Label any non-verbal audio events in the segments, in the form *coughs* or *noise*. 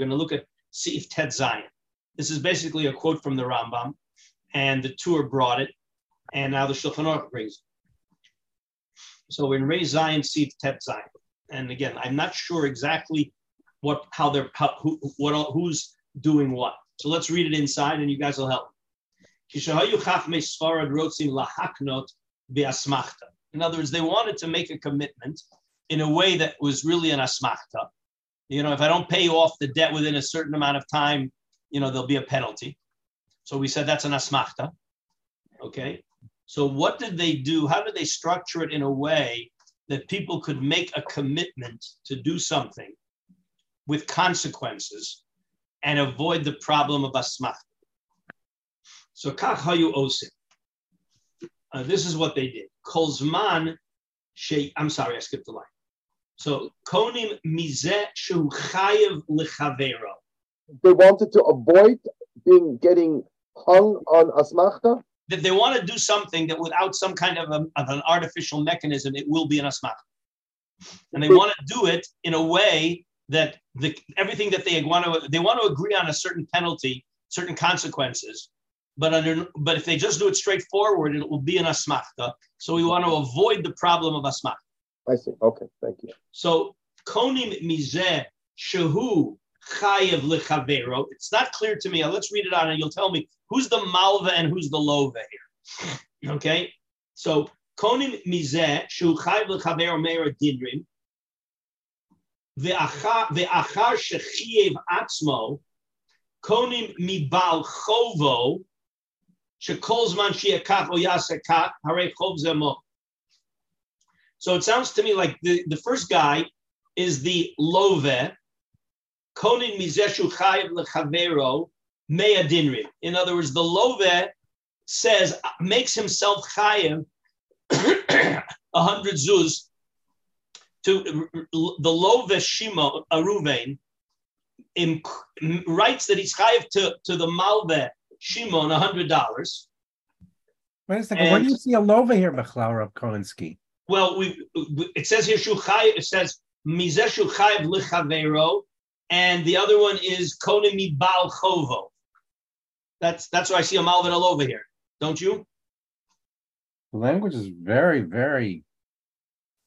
Going to look at Sif Tet Zion. This is basically a quote from the Rambam, and the Tur brought it, and now the Shulchan Aruch brings it. So in Ray Zion, Sif Tet Zion. And again, I'm not sure exactly what how they're how, who what who's doing what. So let's read it inside, and you guys will help. In other words, they wanted to make a commitment in a way that was really an asmachta. You know, if I don't pay off the debt within a certain amount of time, you know, there'll be a penalty. So we said that's an asmachta. Okay. So what did they do? How did they structure it in a way that people could make a commitment to do something with consequences and avoid the problem of asmachta? So kach hayu osim. Uh, this is what they did. Kolzman she. I'm sorry, I skipped the line. So konim mizeh shu chayev lechavero. They wanted to avoid being getting hung on asmachta. That they want to do something that without some kind of, a, of an artificial mechanism, it will be an asmachta. And they want to do it in a way that the, everything that they want to they want to agree on a certain penalty, certain consequences, but under but if they just do it straightforward, it will be an asmachta. So we want to avoid the problem of asmachta. I see. Okay, thank you. So konim mizeh shehu chayev lechavero. It's not clear to me. Uh, let's read it on, and you'll tell me who's the malva and who's the lova here. *sniffs* Okay, so konim mizeh shehu chayev lechavero meir dinrim. Ve'achar shechiev atzmo konim mibal chovo shekol zman shiakach o yasekach harei chov zemo. So it sounds to me like the, the first guy is the love, konin mizeshu chayiv lechavero mea dinrim. In other words, the love says makes himself chayiv *coughs* a hundred zuz to the love shima aruvain in, writes that he's chayiv to, to the malve shimon a hundred dollars. Wait a second. And, Where do you see a lova here, Bechlauer of Kolinsky? Well, we it says here shuchay. It says mizeshu chayiv lichavero, and the other one is konemi bal chovo. That's that's why I see a malvin all over here. Don't you? The language is very very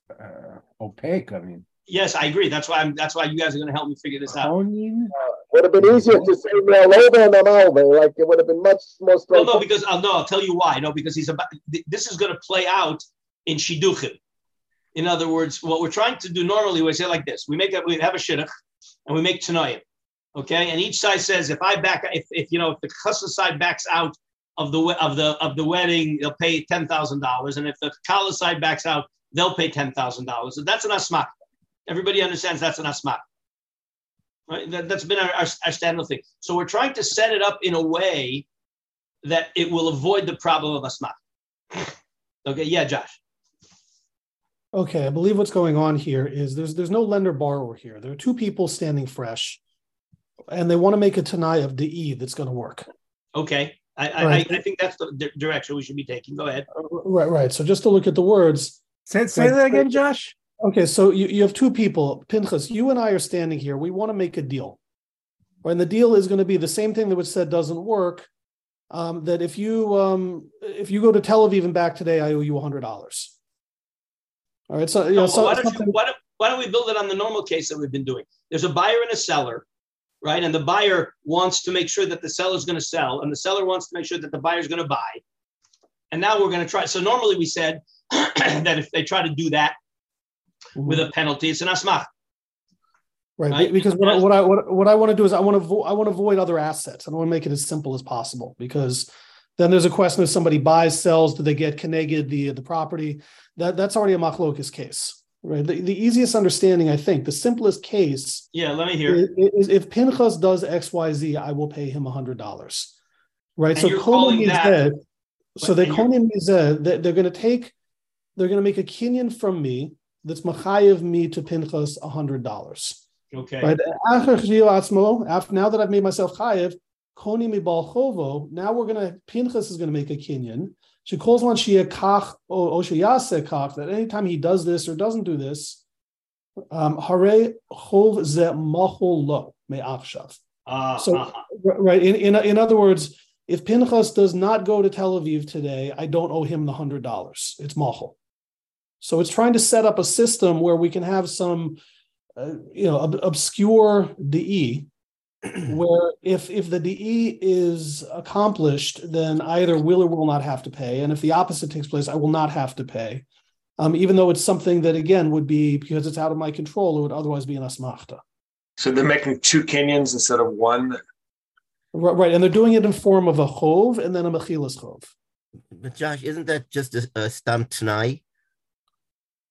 uh, opaque. I mean. Yes, I agree. That's why I'm. That's why you guys are going to help me figure this out. Uh, would have been easier to say Malova and Malva. Like it would have been much more. Well, no, because uh, no, I'll tell you why. No, because he's about. This is going to play out in shidduchim. In other words, what we're trying to do normally, we say like this: we make a, we have a shidduch, and we make tanoim, okay? And each side says, if I back, if, if you know, if the chassan side backs out of the of the of the wedding, they'll pay ten thousand dollars, and if the kala side backs out, they'll pay ten thousand dollars. So that's an asmak. Everybody understands that's an asmak. Right? That, has been our, our, our standard thing. So we're trying to set it up in a way that it will avoid the problem of asmak. Okay, yeah, Josh. Okay, I believe what's going on here is there's there's no lender borrower here. There are two people standing fresh, and they want to make a Tanai of the E that's going to work. Okay, I, right. I, I think that's the direction we should be taking. Go ahead. Right, right. So just to look at the words. Say, say that again, Josh. Okay, so you, you have two people, Pinchas. You and I are standing here. We want to make a deal, and the deal is going to be the same thing that was said doesn't work. Um, that if you um, if you go to Tel Aviv and back today, I owe you hundred dollars. All right. So, you know, so why, don't you, why, don't, why don't we build it on the normal case that we've been doing? There's a buyer and a seller, right? And the buyer wants to make sure that the seller's going to sell, and the seller wants to make sure that the buyer's going to buy. And now we're going to try. So normally we said *clears throat* that if they try to do that mm-hmm. with a penalty, it's an asmach. Right. right, because what, what I what, what I want to do is I want to vo- I want to avoid other assets. I want to make it as simple as possible because then there's a question if somebody buys, sells, do they get connected the the property? that that's already a machlokas case, right? The, the easiest understanding, I think, the simplest case. Yeah, let me hear. Is, is if Pinchas does X Y Z, I will pay him a hundred dollars, right? And so Kohen that, so they Kohen Mizeh, they're going to take, they're going to make a kinyan from me that's machayev me to Pinchas a hundred dollars. Okay. Right. After now that I've made myself chayev, koni mi chovo. Now we're gonna Pinchas is gonna make a kinyan she calls on Shia Kach or Oshayase Kach that anytime he does this or doesn't do this, um, Hare Chov Ze Machol Lo. me'achshav. Uh, So, uh-huh. right, in, in, in other words, if Pinchas does not go to Tel Aviv today, I don't owe him the hundred dollars. It's machal. So it's trying to set up a system where we can have some, uh, you know, ob- obscure DE, *clears throat* where if if the DE is accomplished, then I either will or will not have to pay, and if the opposite takes place, I will not have to pay. Um, even though it's something that again would be because it's out of my control, it would otherwise be an asmachta. So they're making two canyons instead of one. Right, right, and they're doing it in form of a chov and then a mechilas chov. But Josh, isn't that just a, a stam tanai?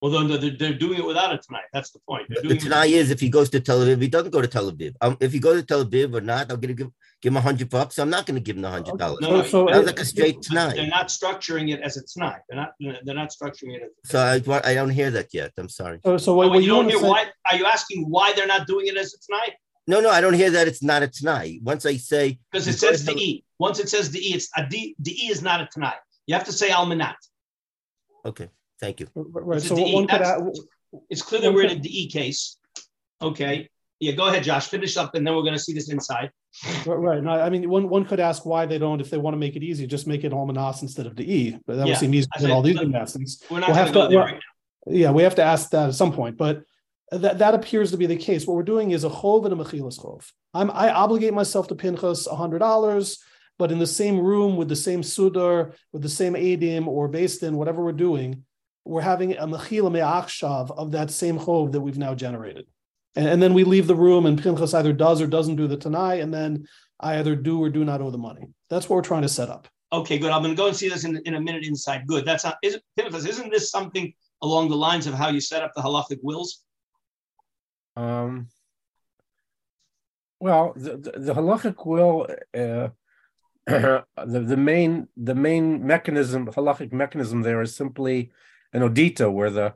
Well, then they're, they're doing it without it tanai. That's the point. They're The doing tanai is if he goes to Tel Aviv, he doesn't go to Tel Aviv. Um, if he goes to Tel Aviv or not, I'm gonna give give him a hundred bucks. I'm not gonna give him the hundred dollars. No, no, So- so Sounds like a straight They're not structuring it as a tanai. They're not. They're not structuring it. As So I I don't hear that yet. I'm sorry. So, so Oh, what, what you you don't hear say? why? Are you asking why they're not doing it as a tanai? No, no, I don't hear that. It's not a tanai. Once I say Because it says to- the E. Once it says the E, it's a D. The E is not a tanai. You have to say almanat. okay, thank you. Right, This so one could, That's- a- It's clear that we're in a DE case. Okay. Yeah, go ahead, Josh. Finish up, and then we're going to see this inside. right, right. No, I mean, one one could ask why they don't, if they want to make it easy, just make it almanas instead of the e. But that Yeah, would seem easier than all these let- gymnastics. We're not We'll going have to go to- there well- right Yeah, we have to ask that at some point, but that that appears to be the case. What we're doing is a chov and a mechilas chov. I'm I obligate myself to Pinchas hundred dollars, but in the same room with the same sudar, with the same adim or beis din whatever we're doing, we're having a mechila me'achshav of that same chov that we've now generated. And, and then we leave the room and Pinchas either does or doesn't do the Tanai, and then I either do or do not owe the money. That's what we're trying to set up. Okay, good. I'm going to go and see this in, in a minute inside. Good. That's not, isn't, Pinchas, isn't this something along the lines of how you set up the halachic wills? Um, well, the, the, the halachic will, uh, *clears throat* the, the main the main mechanism, halachic mechanism there is simply an odita, where the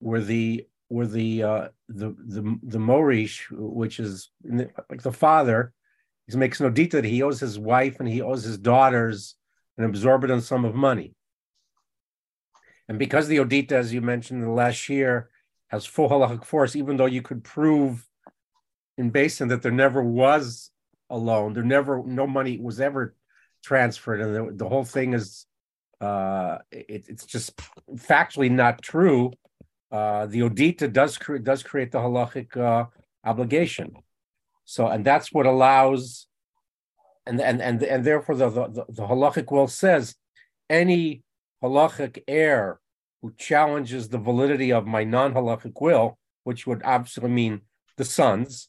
where the where the uh, the the the morish, which is like the father, he makes an odita that he owes his wife and he owes his daughters an exorbitant sum of money. And because the odita, as you mentioned in the last year, has full halachic force, even though you could prove in beis din that there never was a loan, there never no money was ever transferred, and the, the whole thing is uh, it, it's just factually not true. Uh, the odita does create does create the halachic uh, obligation, so and that's what allows, and and and and therefore the the, the halachic will says any halachic heir who challenges the validity of my non-halachic will, which would obviously mean the sons,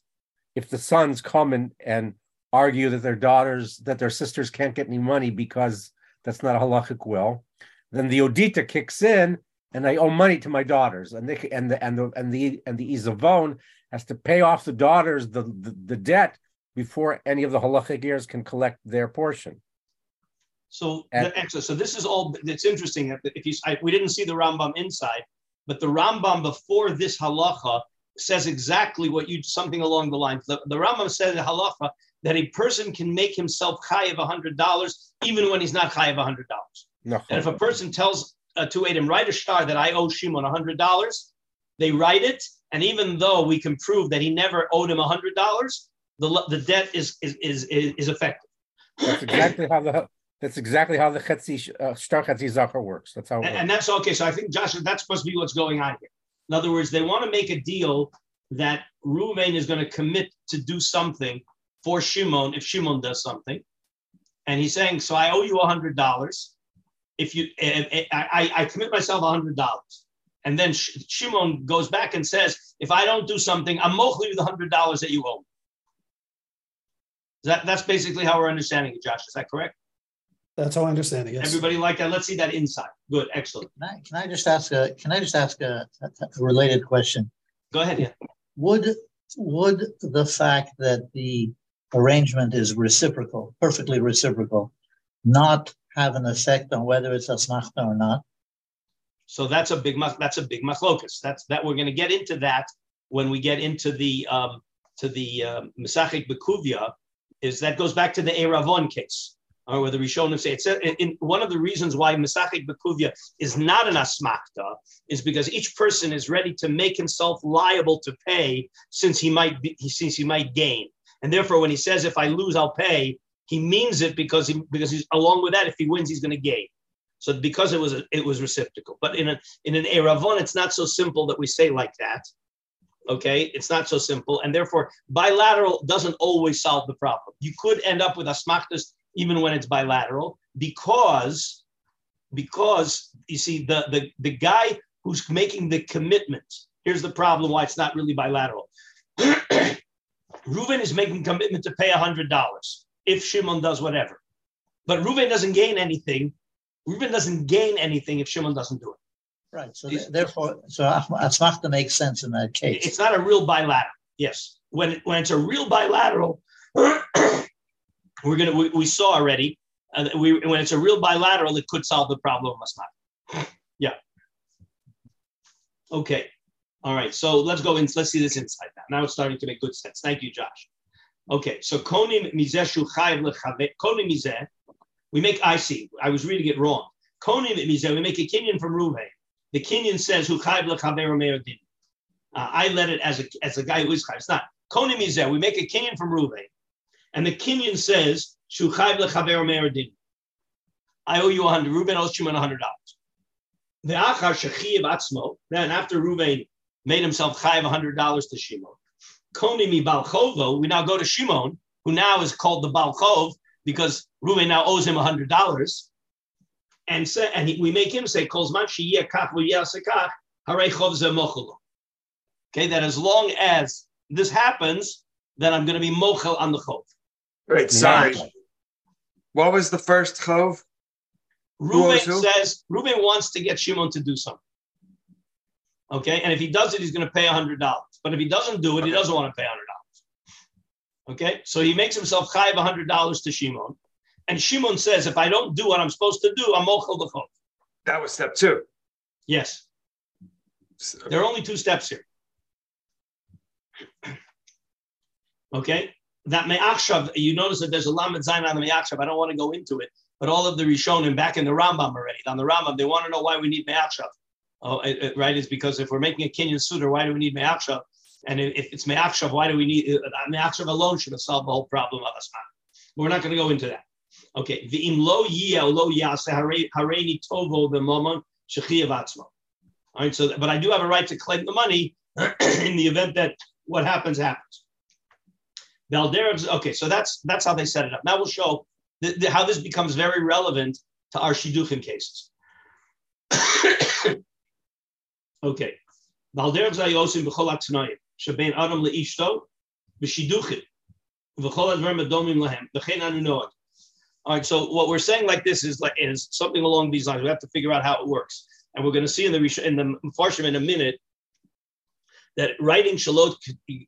if the sons come and, and argue that their daughters, that their sisters can't get any money because that's not a halachic will, then the odita kicks in and I owe money to my daughters, and they and the and the and the and the izavon has to pay off the daughters the, the, the debt before any of the halachic heirs can collect their portion. So, And- the. So this is all. It's interesting. that If you, I, we didn't see the Rambam inside, but the Rambam before this halacha says exactly what you something along the lines. The, the Rambam says in halacha that a person can make himself a hundred dollars even when he's not a hundred dollars. No. And if a person tells uh, to Adam, write a shtar that I owe Shimon a hundred dollars, they write it, and even though we can prove that he never owed him a hundred dollars, the the debt is is is is, is effective. That's exactly how the that's exactly how the chetzi uh, shtar chetzi zachar works. That's how And, and that's okay. So I think Josh, that's supposed to be what's going on here. In other words, they want to make a deal that Ruvain is going to commit to do something for Shimon if Shimon does something, and he's saying, "So I owe you a hundred dollars. If you, and- and I, I I commit myself a hundred dollars." And then Shimon goes back and says, "If I don't do something, I'm mochli you the hundred dollars that you owe." me." That that's basically how we're understanding it, Josh. Is that correct? That's how I understand it. Yes. Everybody like that? Let's see that inside. Good, excellent. Can I, can I just ask a, can I just ask a, a related question? Go ahead. Yeah. Would, would the fact that the arrangement is reciprocal, perfectly reciprocal, not have an effect on whether it's asmachta or not? So that's a big that's a big machlokus. That's that we're going to get into that when we get into the um, to the um, Mesachik Bekuvia. Is that goes back to the Eravon case, or where the Rishonim say it's a, in, one of the reasons why Mesachik Bekuvia is not an asmachta is because each person is ready to make himself liable to pay since he might be since he might gain. And therefore, when he says, if I lose, I'll pay, he means it because he because he's along with that, if he wins, he's going to gain. So because it was a, it was reciprocal. But in a in an eravon, it's not so simple that we say like that. Okay, it's not so simple, and therefore bilateral doesn't always solve the problem. You could end up with asmachtas even when it's bilateral because because you see the the the guy who's making the commitment. Here's the problem: why it's not really bilateral. Reuven is making commitment to pay hundred dollars if Shimon does whatever, but Reuven doesn't gain anything. Reuven doesn't gain anything if Shimon doesn't do it. Right. So th- therefore, so asmachta makes sense in that case. It's not a real bilateral. Yes, when when it's a real bilateral, *clears throat* we're gonna we, we saw already. Uh, we when it's a real bilateral, it could solve the problem of asmachta. *clears throat* Yeah. Okay. All right. So let's go in. Let's see this inside now. Now it's starting to make good sense. Thank you, Josh. Okay. So konim chayiv lechaveh. Konim mizeh. We make I see. I was reading it wrong. Konim mizeh. We make a kinyan from Ruvain. The kinyan says, "Who chayv lechaber din." Uh, I let it as a as a guy who is chayv. It's not konim mizeh. We make a kinyan from Ruvain, and the kinyan says, "Shu chayv lechaber din." I owe you a hundred. Reuben owes Shimon a hundred dollars. The achar shechiv atzmo. Then after Reuben made himself chayiv a hundred dollars to Shimon, Koni mi balchovo. We now go to Shimon, who now is called the balchov because Reuben now owes him a hundred dollars and say, and he, we make him say, "Kolzman Okay, that as long as this happens, then I'm going to be mochel on the chov. Right. Sorry. What was the first chov? Ruben says Ruben wants to get Shimon to do something. Okay, and if he does it, he's going to pay hundred dollars. But if he doesn't do it, he doesn't want to pay hundred dollars. Okay, so he makes himself chayiv hundred dollars to Shimon, and Shimon says, if I don't do what I'm supposed to do, I'm mochel the chov. That was step two. Yes. There are only two steps here. okay? That me'achshav, you notice that there's a lamed zayin on the me'achshav. I don't want to go into it, but all of the Rishonim back in the Rambam already, on the Rambam, they want to know why we need me'achshav. Oh, right? is because if we're making a kinyan sudar, why do we need me'achshav? And if it's me'achshav, why do we need uh, me'achshav alone should have solved the whole problem of Asman. We're not going to go into that. Okay, the im lo yia lo yase hareini tovo the moment shechiyav atzmo. All right, so but I do have a right to claim the money *clears throat* in the event that what happens happens. Valderev's okay, so that's that's how they set it up. Now we'll show the, the, how this becomes very relevant to our shidduchim cases. *coughs* okay, Valderev zayosim shebein adam leishto anu all right. So what we're saying like this is like is something along these lines. We have to figure out how it works, and we're going to see in the in the farshim in a minute that writing shalot.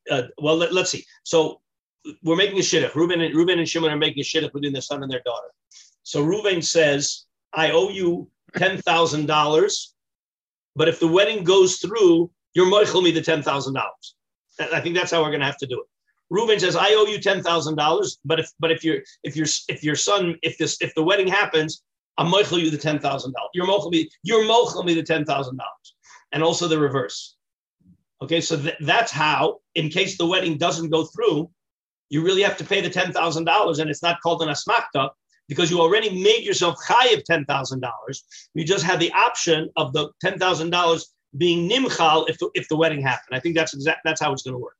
Uh, well, let, us see. So we're making a shidduch. Reuben and Reuben and Shimon are making a shidduch between their son and their daughter. So Reuben says, "I owe you ten thousand dollars, but if the wedding goes through, you're moichel me the ten thousand dollars." I think that's how we're going to have to do it. Reuben says, "I owe you ten thousand dollars, but if but if your if your if your son if this if the wedding happens, I'm mochel you the ten thousand dollars. You're mochel me you're mochel me the ten thousand dollars, and also the reverse. Okay, so th- that's how, in case the wedding doesn't go through, you really have to pay the ten thousand dollars, and it's not called an asmakta because you already made yourself high of ten thousand dollars. You just have the option of the ten thousand dollars being nimchal if the, if the wedding happened. I think that's exact. That's how it's going to work.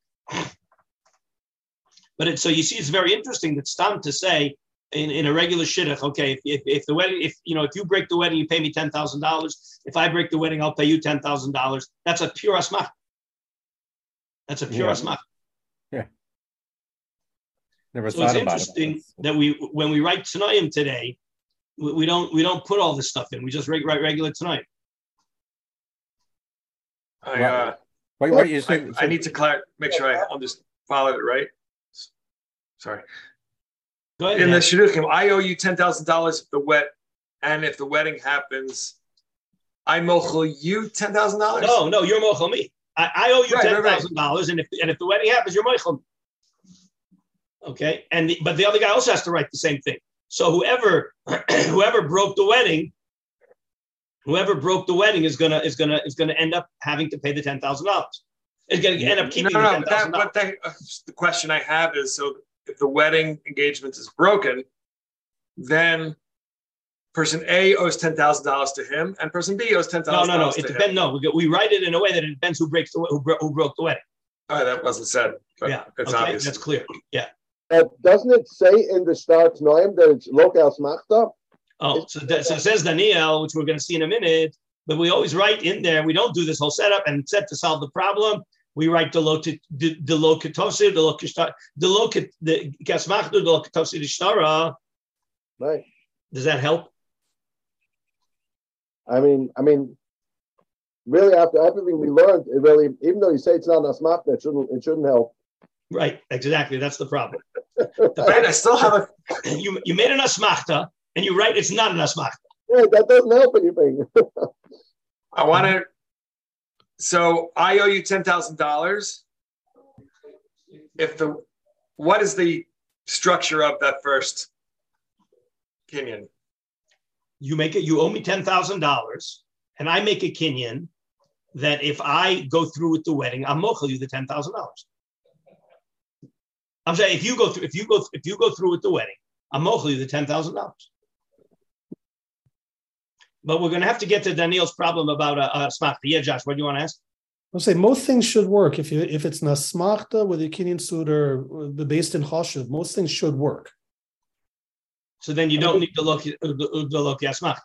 But it, so you see, it's very interesting that Stam to say in, in a regular shidduch, okay, if, if, if, the wedding, if you know, if you break the wedding, you pay me ten thousand dollars. If I break the wedding, I'll pay you ten thousand dollars. That's a pure asmach. That's a pure Yeah. asmach. Yeah. Never So it's interesting it. that we, when we write Tanayim today, we, we don't we don't put all this stuff in. We just write, write regular Tanayim. I, uh, Wait, wait, you I, I need to clar- make sure I just followed it right. Sorry. Go ahead. In the Dan. shidduchim, I owe you ten thousand dollars if the wet, and if the wedding happens, I mochel you ten thousand dollars. no, no, you're mochel me. I, I owe you Right, ten right, right. thousand dollars, and if and if the wedding happens, you're mochel. Okay, and the, but the other guy also has to write the same thing. So whoever *clears throat* whoever broke the wedding, whoever broke the wedding is gonna is gonna is gonna end up having to pay the ten thousand dollars. Is gonna end up keeping no, the no. ten But thousand dollars. uh, the question I have is so if the wedding engagement is broken, then person A owes ten thousand dollars to him, and person B owes ten thousand. No, no, no. It depends. No, we, we write it in a way that it depends who breaks the who, bro- who broke the wedding. Oh, that wasn't said. But yeah, it's okay, obvious. that's clear. Yeah. But doesn't it say in the start Noam that it's local smachta? Oh, so, that, so it says Daniel, which we're going to see in a minute. But we always write in there. We don't do this whole setup and set to solve the problem. We write the lo the the lo ketosir, the kishtar, the lo ket- the kasmachdu, the lo ketosir ishtara. Right. Does that help? I mean, I mean, really after everything we learned, it really, even though you say it's not a smachta, it shouldn't, it shouldn't help. Right, exactly. That's the problem. Right, I still have a *laughs* You you made an asmachta and you write it's not an asmachta. Yeah, that doesn't help anything. I want to. So I owe you ten thousand dollars. If the, what is the structure of that first kinyan? You make it. You owe me ten thousand dollars, and I make a kinyan that if I go through with the wedding, I'm mochel you the ten thousand dollars. I'm saying if you go through, if you go, if you go through with the wedding, I'm you the ten thousand dollars. But we're going to have to get to Daniel's problem about a uh, uh, smachta. Yeah, Josh, what do you want to ask? I'll say most things should work if you if it's nasmachta with a kinyan suit or uh, beis din choshev. Most things should work. So then you don't need to look the the look smachta.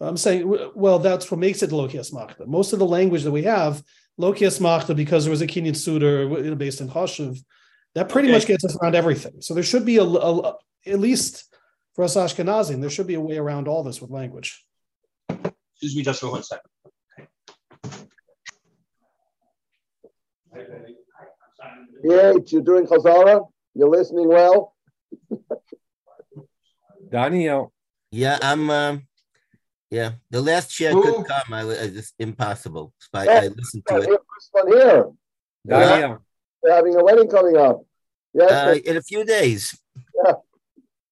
I'm saying, well, that's what makes it lokias machta. Most of the language that we have, lokias machta, because there was a kinyan sudar beis din choshev, that pretty Okay. much gets us around everything. So there should be a, a- at least for us Ashkenazim, there should be a way around all this with language. Excuse me just for one second. yeah, you're doing chazara. You're listening well. *laughs* Daniel, Yeah, I'm. Um, yeah, the last share Who- could come. I was it's impossible. So I, Yeah. I listened to it. here's this one here. Daniel, We're having a wedding coming up. Yes, Uh, in a few days. Yeah.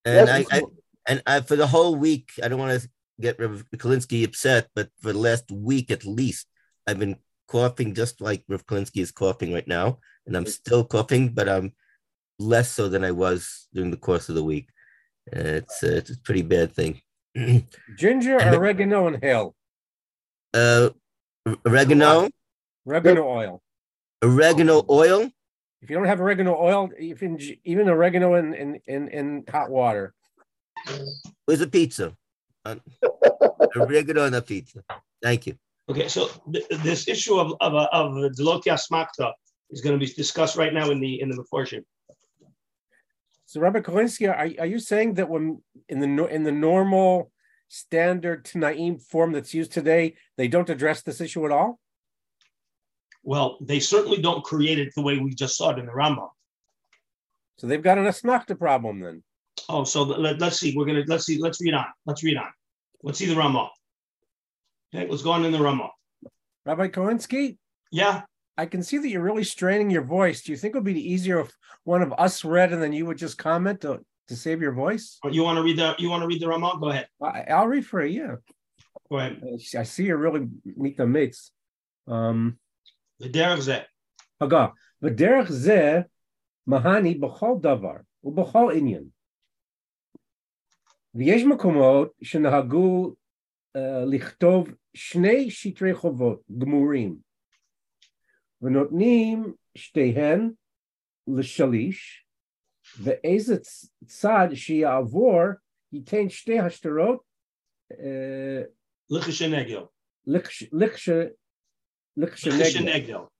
And yes, I, I and I, for the whole week, I don't want to get Rev. Kolinsky upset, but for the last week at least, I've been coughing just like Rev. Kolinsky is coughing right now, and I'm still coughing, but I'm less so than I was during the course of the week. Uh, it's, uh, it's a pretty bad thing. *clears throat* ginger, And oregano, and hell. uh, oregano, Oregano oil. oregano oil. If you don't have oregano oil, even even oregano in in in, in hot water. Where's the pizza? Uh, *laughs* oregano on the pizza. Thank you. Okay, so th- this issue of of of the Delokia Smakta is going to be discussed right now in the in the portion. So, Rabbi Kolinsky, are, are you saying that when in the in the normal standard Tanaim form that's used today, they don't address this issue at all? Well, they certainly don't create it the way we just saw it in the Rambam. So they've got an asmachta problem then. Oh, so let, us see. We're gonna let's see. Let's read on. Let's read on. Let's see the Rambam. Okay, let's go on in the Rambam. Rabbi Kolinsky, Yeah. I can see that you're really straining your voice. Do you think it would be easier if one of us read and then you would just comment to, to save your voice? You want to read the you want to read the Rambam? Go ahead. I, I'll read for you. Yeah, Go ahead. I see you're really meet the mates. Um, Derech zeh. אגב, ודרך זה מהני בכל דבר ובכל עניין. ויש מקומות שנהגו uh, לכתוב שני שטרי חובות גמורים, ונותנים שתיהן לשליש, ואיזה צד שיעבור ייתן שתי השטרות uh, Lichishenegel. לכש-.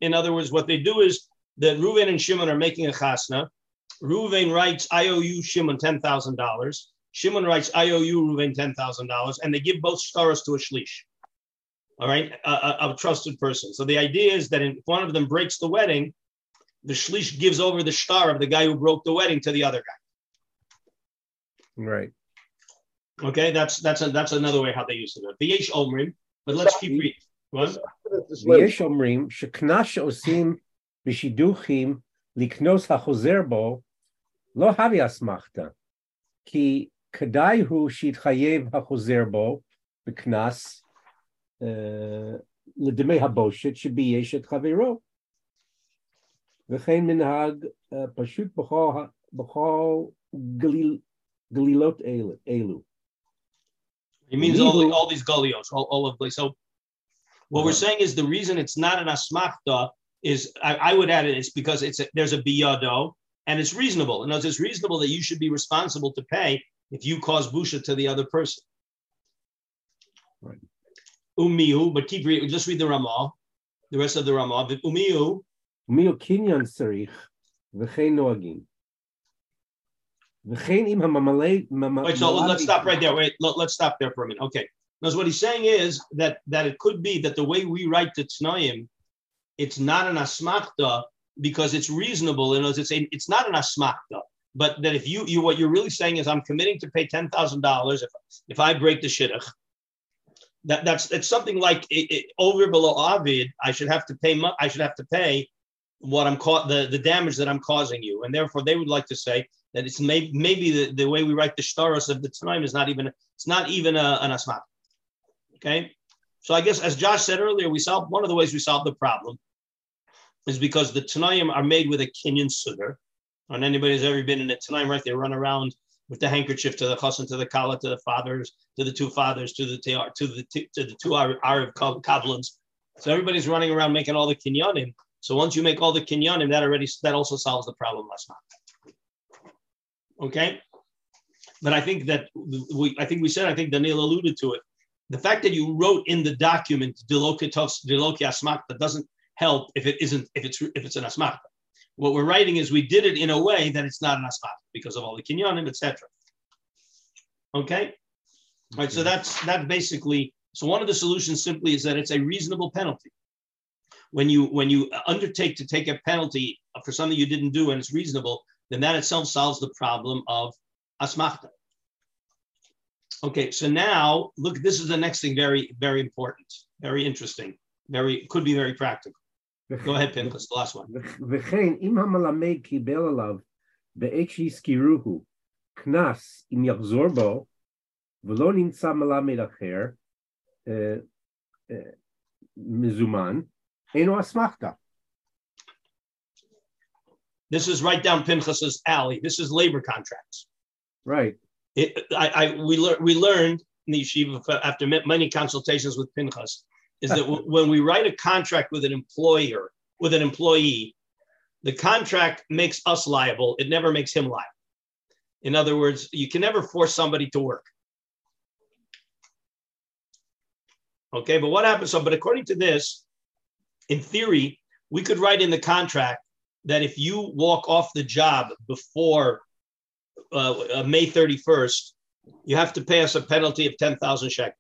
In other words, what they do is that Reuven and Shimon are making a chasna. Reuven writes, "I owe you Shimon ten thousand dollars." Shimon writes, "I owe you Reuven ten thousand dollars," and they give both shtars to a shlish. All right, a, a, a trusted person. So the idea is that if one of them breaks the wedding, the shlish gives over the shtar of the guy who broke the wedding to the other guy. Right. Okay, that's that's a, that's another way how they use it. The yesh omrim, but let's keep reading. ויש אומרים שקנס שעושים בשידוכים לקנוס החוזר בו, לא הווה אסמכתה, כי כדאי הוא שיתחייב החוזר בו בקנס אה, לדמי הבושת שבייש את חברו. וכן מנהג אה, פשוט בכל, ה- b'chol galilot elu. It means all, all these galios, all, all of these. So what we're uh-huh. saying is the reason it's not an asmachta is I, I would add it. It's because it's a, there's a biyado and it's reasonable. And it's reasonable that you should be responsible to pay if you cause busha to the other person. Right. Umiu, but keep reading. Just read the Ramah, the rest of the Ramah. Umiu. Umiu kinyan serich v'chein noagin. Wait, so let's stop right there. Wait, let, us stop there for a minute. Okay. Because what he's saying is that that it could be that the way we write the Tnoim, it's not an asmachta because it's reasonable. And it's a, it's not an asmachta, but that if you you what you're really saying is I'm committing to pay ten thousand dollars if if I break the shidduch. That that's it's something like it, it, over below avid. I should have to pay. I should have to pay what I'm caught the the damage that I'm causing you, and therefore they would like to say that it's maybe maybe the, the way we write the shtaros of the time is not even it's not even a, an asmat. Okay, so I guess as Josh said earlier, we solved one of the ways we solved the problem is because the Tanaim are made with a kinyan sugar. And anybody who's ever been in a Tanaim, right? They run around with the handkerchief to the chassan, to the kala, to the fathers, to the two fathers, to the to the to the two Arab kablans. So everybody's running around making all the kinyanim. So once you make all the kinyanim, that already that also solves the problem. Last night. Okay, but I think that we I think we said I think Daniel alluded to it. The fact that you wrote in the document Diloki Asmakta doesn't help if it isn't if it's if it's an asmachta. What we're writing is we did it in a way that it's not an asmachta because of all the kinyanim, etc. Okay, all right. So that's that basically so. One of the solutions simply is that it's a reasonable penalty. When you when you undertake to take a penalty for something you didn't do and it's reasonable, then that itself solves the problem of asmachta. Okay, so now look, this is the next thing, very, very important, very interesting, very could be very practical. Go ahead, Pinchas, the last one. וכן, אם המלמד קיבל עליו בעת שהזכירוהו קנס אם יחזור בו ולא נמצא מלמד אחר מזומן, אינו אסמכתא. This is right down Pinchas's alley. This is labor contracts. Right. It, I, I, we, lear, we learned in the yeshiva after many consultations with Pinchas is that w- when we write a contract with an employer, with an employee, the contract makes us liable. It never makes him liable. In other words, you can never force somebody to work. Okay, but what happens? So, but according to this, in theory, we could write in the contract that if you walk off the job before uh, uh May 31st, you have to pay us a penalty of 10,000 shekels.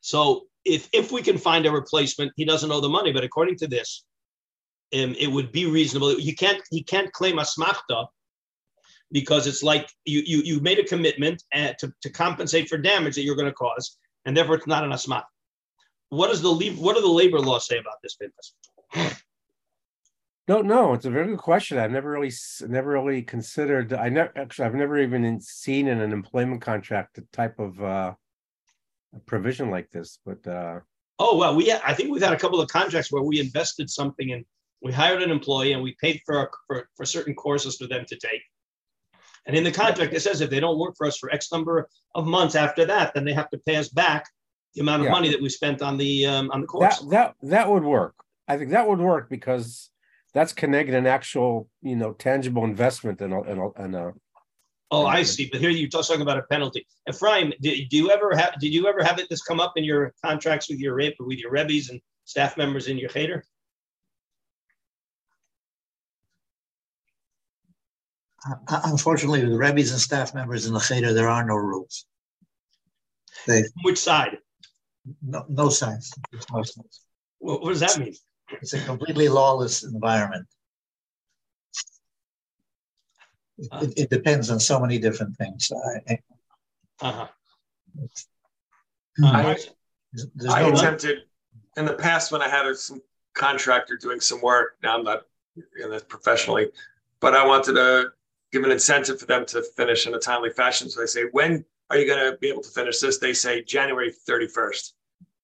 So if if we can find a replacement, he doesn't owe the money. But according to this, um, it would be reasonable. You can't he can't claim a smachta because it's like you you you made a commitment uh, to, to compensate for damage that you're going to cause, and therefore it's not an asmat. What does the what do the labor laws say about this business? Don't know. It's a very good question. I've never really, never really considered. I never actually, I've never even seen in an employment contract the type of uh, provision like this, but uh, oh well, we I think we've had a couple of contracts where we invested something and we hired an employee and we paid for, for for certain courses for them to take. And in the contract, it says if they don't work for us for X number of months after that, then they have to pay us back the amount of yeah. money that we spent on the um, on the course. That, that that would work. I think that would work because that's connected an actual, you know, tangible investment in a, in a, in a Oh, I see. But here you're talking about a penalty. Ephraim, did, do you ever have did you ever have it this come up in your contracts with your rape with your rebbes and staff members in your cheder? Uh, unfortunately, with rebbes and staff members in the cheder, there are no rules. They, Which side? No, no sides. No sides. what does that mean? It's a completely lawless environment. Uh, it, it, depends on so many different things. I, uh-huh. I, I attempted in the past when I had a some contractor doing some work. Now I'm not in this professionally, but I wanted to give an incentive for them to finish in a timely fashion. So I say, when are you going to be able to finish this? They say January 31st.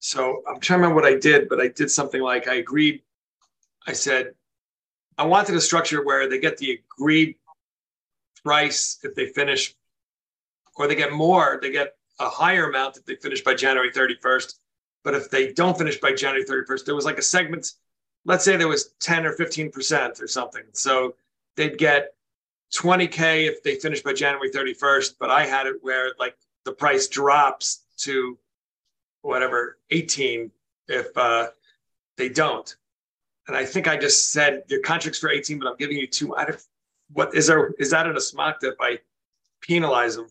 So I'm trying to remember what I did, but I did something like I agreed. I said, I wanted a structure where they get the agreed price if they finish, or they get more, they get a higher amount if they finish by January 31st. But if they don't finish by January 31st, there was like a segment, let's say there was 10 or 15% or something. So they'd get 20K if they finish by January 31st. But I had it where like the price drops to whatever, 18 if uh, they don't. And I think I just said your contract's for 18, but I'm giving you two. I don't, what is there? Is that an asmakta if I penalize them?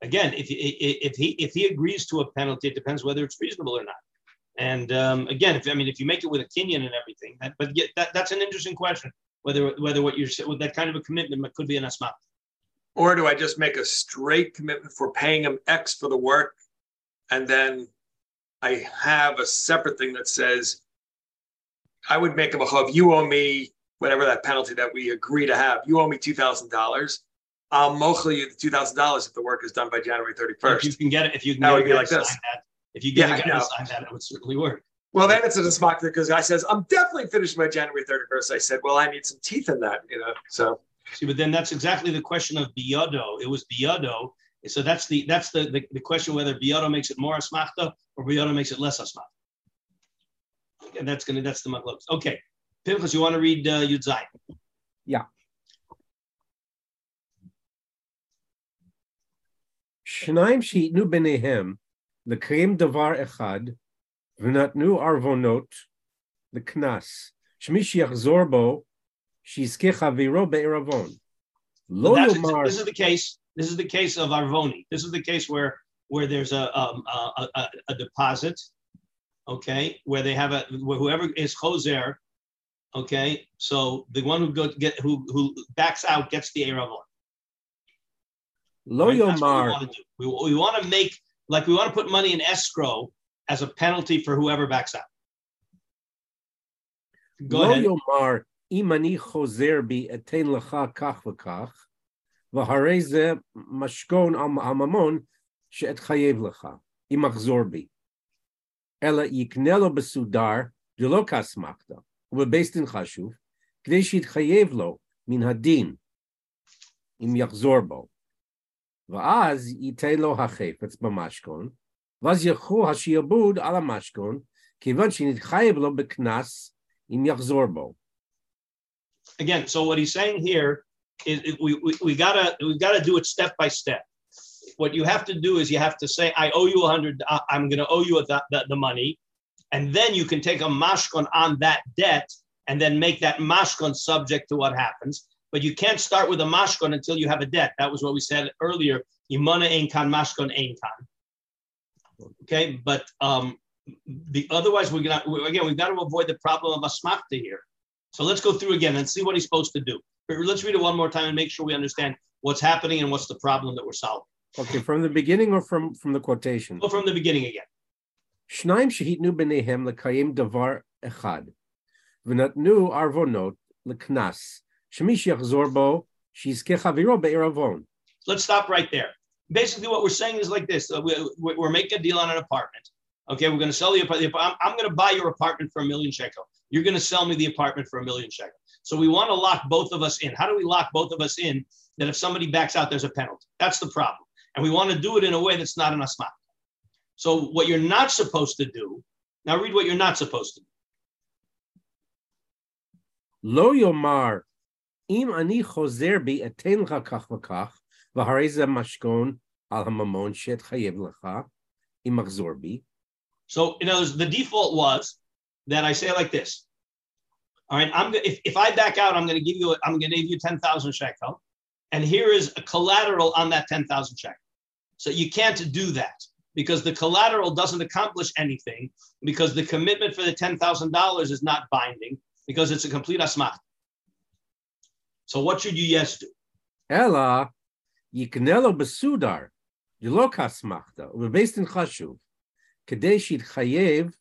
Again, if if he if he agrees to a penalty, it depends whether it's reasonable or not. And um, again, if I mean, if you make it with a kinyan and everything, that, but that, that's an interesting question. Whether whether what you're that kind of a commitment could be an asmak. Or do I just make a straight commitment for paying him X for the work, and then I have a separate thing that says I would make him a hub. You owe me whatever that penalty that we agree to have. You owe me two thousand dollars. I'll mochel you the two thousand dollars if the work is done by January thirty first. If you can get it, if you can that get would be like this. That, if you get yeah, a sign that, it would certainly work. Well, then it's a smock because guy says, I'm definitely finished by January 31st. I said, Well, I need some teeth in that, you know. So See, but then that's exactly the question of biyado. It was biyado. So that's the that's the, the, the question whether biyado makes it more asmachta or biyado makes it less asmachta. And that's gonna that's the maklobs. Okay, Pinchas, you want to read uh, Yudzai? Yeah. Shnaim sheitnu benehem lekrim davar echad v'natnu arvonot leknas shmish yachzor bo Lo Yomar. This is the case. This is the case of Arvoni. This is the case where where there's a um, a, a, a, deposit, okay, where they have a where whoever is choser, okay. So the one who go get who who backs out gets the eravon. Lo right? yomar. We, we, we want to make like we want to put money in escrow as a penalty for whoever backs out. Go Lo ahead. yomar אם אני חוזר בי, אתן לך כך וכך, והרי זה משכון הממון שאתחייב לך, אם אחזור בי. אלא יקנה לו בסודר, דלא כאסמכתא, ובבייס דין חשוב, כדי שיתחייב לו מן הדין, אם יחזור בו. ואז ייתן לו החפץ במשכון, ואז ילכו השעבוד על המשכון, כיוון שנתחייב לו בקנס אם יחזור בו. Again, so what he's saying here is we, we, we gotta we gotta do it step by step. What you have to do is you have to say, I owe you a hundred, I- I'm gonna owe you the, the, the money. And then you can take a mashkon on that debt and then make that mashkon subject to what happens. But you can't start with a mashkon until you have a debt. That was what we said earlier. Imana ein kan mashkon ein kan. Okay, but um, the otherwise we're gonna again we've got to avoid the problem of asmachta here. So let's go through again and see what he's supposed to do. But let's read it one more time and make sure we understand what's happening and what's the problem that we're solving. Okay, from the beginning or from, from the quotation? Well, from the beginning again. Shnaim shehitnu b'nehem davar echad. V'natnu arvonot. Shemish yachzor bo be'eravon. Let's stop right there. Basically, what we're saying is like this. Uh, we, we're making a deal on an apartment. Okay, we're going to sell the apartment. I'm, I'm going to buy your apartment for a million shekels. You're going to sell me the apartment for a million shekels. So we want to lock both of us in. How do we lock both of us in that if somebody backs out, there's a penalty? That's the problem. And we want to do it in a way that's not an asmat. So what you're not supposed to do, now read what you're not supposed to do. Lo yomar, im ani chozer bi eten lecha kach v'kach, v'harei ze mashkon al hamamon shet chayev lecha, im achzor bi. So, in other words, the default was that I say like this. All right, I'm if, if I back out, I'm going to give you I'm going to give you ten thousand shekel, and here is a collateral on that ten thousand shekel. So you can't do that because the collateral doesn't accomplish anything because the commitment for the ten thousand dollars is not binding because it's a complete asmach. So what should you yes do? Ella, yiknelo besudar, yilok asmachta, beis din chashuv, kadeshit chayev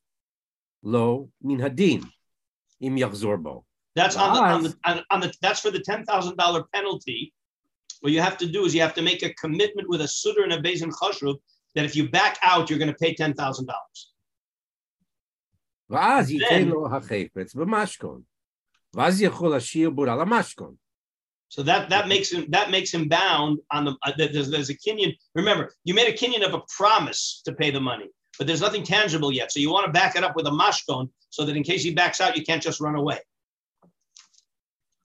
lo min hadin im yachzorbo. That's on the, on the, on, on the that's for the ten thousand dollar penalty. What you have to do is you have to make a commitment with a sudar and a bezin chashuv that if you back out, you're going to pay ten thousand dollars. ואז ייתן לו החפץ במשכון, ואז יכול השיר בול על המשכון. So that that makes him that makes him bound on the uh, there's, there's a kinyan. Remember, you made a kinyan of a promise to pay the money but there's nothing tangible yet. So you want to back it up with a mashkon so that in case he backs out, you can't just run away.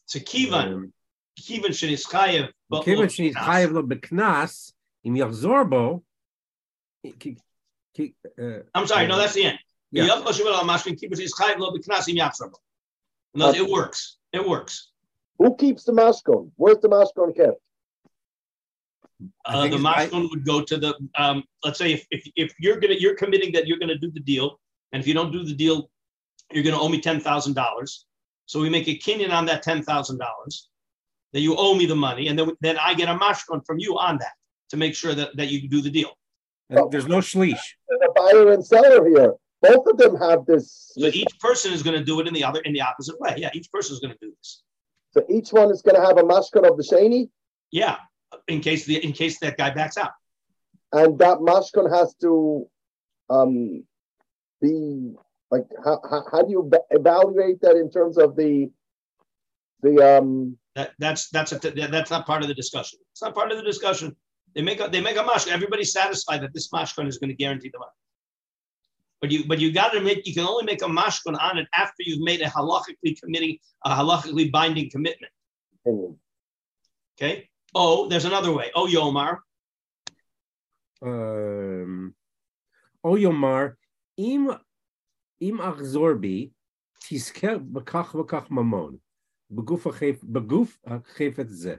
So kivan, kivan shenischayev, kivan shenischayev lo beknas im yachzorbo. Uh, I'm sorry, no, that's the end. Yeah. No, it works. It works. Who keeps the mashkon? Where's the mashkon kept? I Uh, the it's by- milestone would go to the, um, let's say if, if, if you're gonna, you're committing that you're gonna do the deal, and if you don't do the deal, you're gonna owe me ten thousand dollars. So we make a kinyan on that ten thousand dollars, that you owe me the money, and then, then I get a mashkon from you on that to make sure that, that you do the deal. and there's no shlish. The buyer and seller here. Both of them have this. So each person is gonna do it in the other, in the opposite way. Yeah, each person is gonna do this. So each one is going to have a mashkon of the sheni, Yeah, in case the, in case that guy backs out. and that mashkon has to um, be like how, how, how do you evaluate that in terms of the the um That that's that's a, that's not part of the discussion. It's not part of the discussion. They make a they make a mashkon. Everybody's satisfied that this mashkon is going to guarantee the money. But you but you got to make you can only make a mashkon on it after you've made a halachically committing a halachically binding commitment. opinion? Okay. Oh, there's another way. Oh, Yomar. Um, oh, Yomar. Im im achzorbi tisker b'kach b'kach mamon zeh.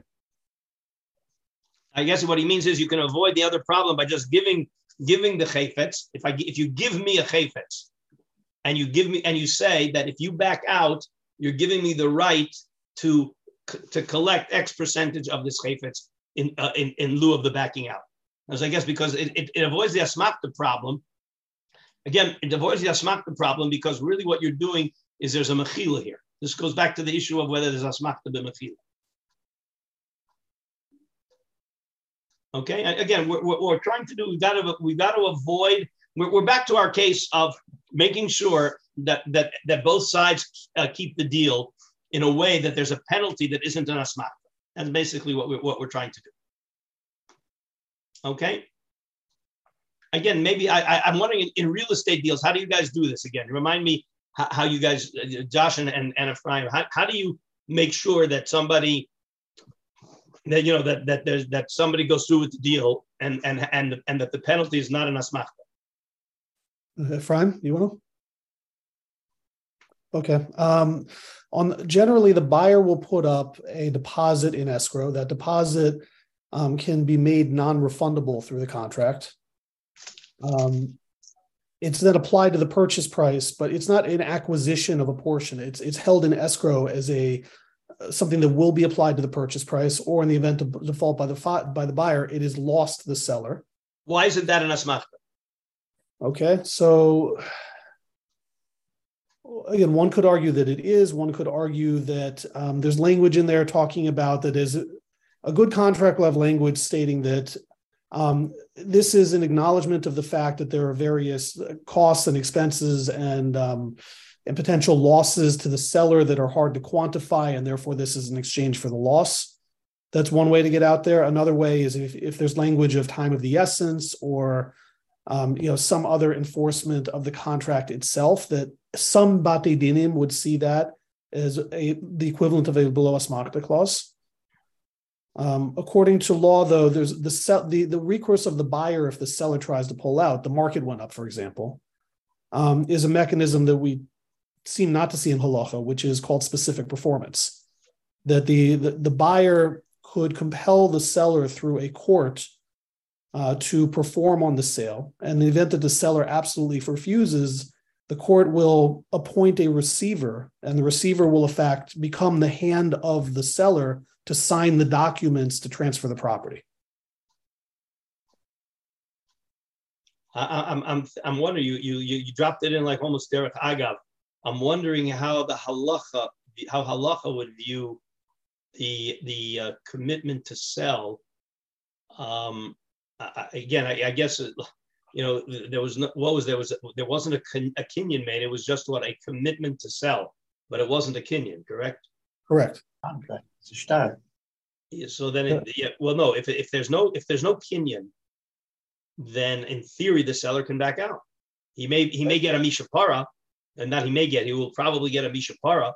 I guess what he means is you can avoid the other problem by just giving giving the chayfets. If I if you give me a chayfets and you give me and you say that if you back out, you're giving me the right to to collect X percentage of this chayfetz in uh, in in lieu of the backing out. As I guess because it, it, it avoids the asmakta problem. Again, it avoids the asmakta problem because really what you're doing is there's a mechila here. This goes back to the issue of whether there's asmakta b'mechila. Okay, again, we're, we're, we're trying to do, we've got to, we've got to avoid, we're, we're back to our case of making sure that, that, that both sides uh, keep the deal in a way that there's a penalty that isn't an asmachta. That's basically what we're, what we're trying to do. Okay. Again, maybe I, I'm wondering in, in real estate deals, how do you guys do this again? Remind me how, how you guys, Josh and, and, and Ephraim, how, how do you make sure that somebody that you know that that there's that somebody goes through with the deal and and and and that the penalty is not an asmachta. Ephraim, you want to? Okay. Um, on generally, the buyer will put up a deposit in escrow. That deposit um, can be made non-refundable through the contract. Um, it's then applied to the purchase price, but it's not an acquisition of a portion. It's it's held in escrow as a uh, something that will be applied to the purchase price, or in the event of default by the fi- by the buyer, it is lost to the seller. Why isn't that an asmachta? Okay, so again, one could argue that it is. One could argue that um, there's language in there talking about that is a good contract have language stating that um, this is an acknowledgement of the fact that there are various costs and expenses and um, and potential losses to the seller that are hard to quantify, and therefore this is an exchange for the loss. That's one way to get out there. Another way is if, if there's language of time of the essence or um, you know, some other enforcement of the contract itself that some bate dinim would see that as a the equivalent of a below asmakta clause. Um, according to law, though, there's the, sell, the the recourse of the buyer if the seller tries to pull out. The market went up, for example, um, is a mechanism that we seem not to see in halacha, which is called specific performance. That the the, the buyer could compel the seller through a court uh, to perform on the sale. And in the event that the seller absolutely refuses, the court will appoint a receiver, and the receiver will, in fact, become the hand of the seller to sign the documents to transfer the property. I, I'm I'm I'm wondering you you you dropped it in like almost derech agav. I'm wondering how the halacha how halacha would view the the uh, commitment to sell. Um, I, again, I, I guess you know, there was no, what was there was there wasn't a, a kinyan made. It was just what a commitment to sell, but it wasn't a kinyan, correct? Correct. Contract. It's a start. Yeah, so then, it, yeah, well, no, if if there's no if there's no kinyan, then in theory the seller can back out. He may he may get a mishapara, and not he may get he will probably get a mishapara,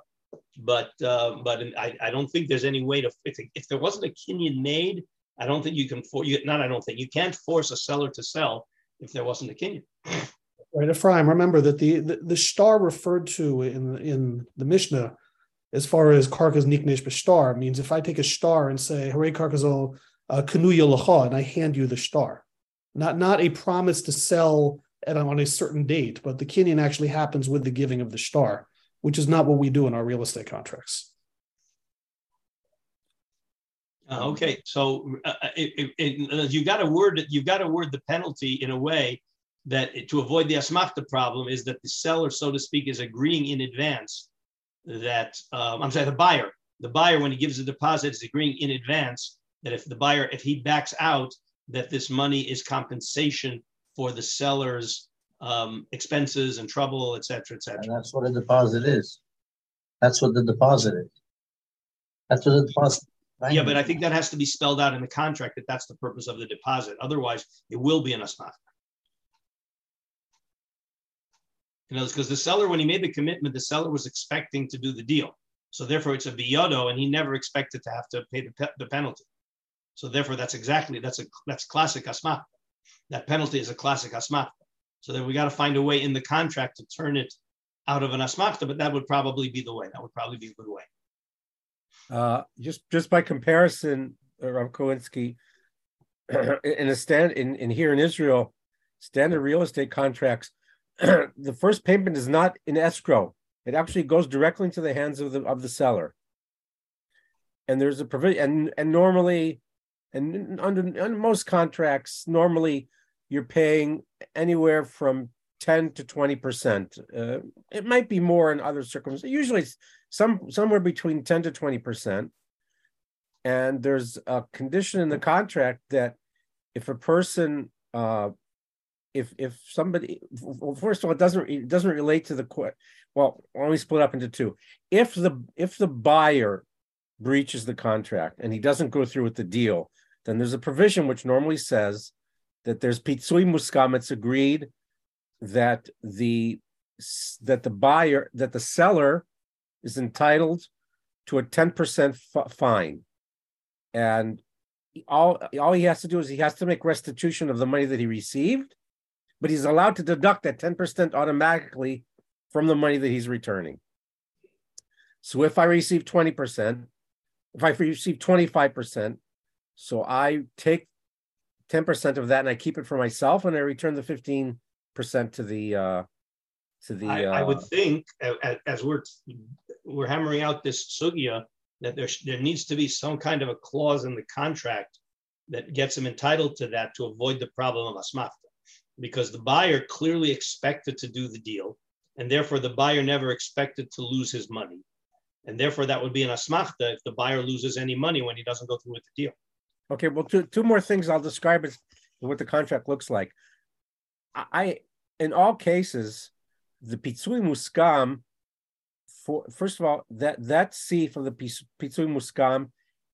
but uh, but I, I don't think there's any way to if, if there wasn't a kinyan made, I don't think you can for you not I don't think you can't force a seller to sell if there wasn't a kinyan. Right, Ephraim. Remember that the, the the shtar referred to in in the Mishnah, as far as karkas niknesh b'shtar means if I take a shtar and say hare karkazol uh, kanuya lacha and I hand you the shtar, not not a promise to sell at on a certain date, but the kinyan actually happens with the giving of the shtar, which is not what we do in our real estate contracts. Uh, okay, so uh, uh it, it, it, you got to word you got to word the penalty in a way that to avoid the asmachta problem is that the seller, so to speak, is agreeing in advance that um, I'm sorry, the buyer, the buyer when he gives a deposit is agreeing in advance that if the buyer if he backs out, that this money is compensation for the seller's um, expenses and trouble, et cetera, et cetera. And that's what a deposit is. That's what the deposit is. That's what the deposit yeah, but I think that has to be spelled out in the contract that that's the purpose of the deposit. Otherwise, it will be an asmach. You know, because the seller, when he made the commitment, the seller was expecting to do the deal. So therefore, it's a biyodo, and he never expected to have to pay the, pe- the penalty. So therefore, that's exactly that's a that's classic asmach. That penalty is a classic asmach. So then we got to find a way in the contract to turn it out of an asmachta, but that would probably be the way. That would probably be a good way. Uh, just just by comparison, uh, Rav Kolinsky, *clears throat* in a stand in, in here in Israel, standard real estate contracts, *clears throat* the first payment is not in escrow. It actually goes directly into the hands of the of the seller. And there's a provision, and and normally, and under, under most contracts, normally you're paying anywhere from 10 to 20 percent. Uh, it might be more in other circumstances. Usually, some somewhere between 10 to 20 percent. And there's a condition in the contract that if a person, uh, if if somebody, well, first of all, it doesn't it doesn't relate to the court. well. Let me split up into two. If the if the buyer breaches the contract and he doesn't go through with the deal, then there's a provision which normally says that there's pitsui muskam. It's agreed that the that the buyer that the seller is entitled to a 10% f- fine. And all all he has to do is he has to make restitution of the money that he received but he's allowed to deduct that 10% automatically from the money that he's returning. So if i receive 20% if i receive 25% so i take 10% of that and i keep it for myself and i return the 15 percent to the uh, to the. I, uh, I would think as we're we're hammering out this sugya that there there needs to be some kind of a clause in the contract that gets him entitled to that to avoid the problem of asmachta, because the buyer clearly expected to do the deal, and therefore the buyer never expected to lose his money, and therefore that would be an asmachta if the buyer loses any money when he doesn't go through with the deal. Okay, well, two two more things I'll describe as what the contract looks like. I in all cases, the Pitsui Muskam, for first of all, that that seif of the Pitsui Muskam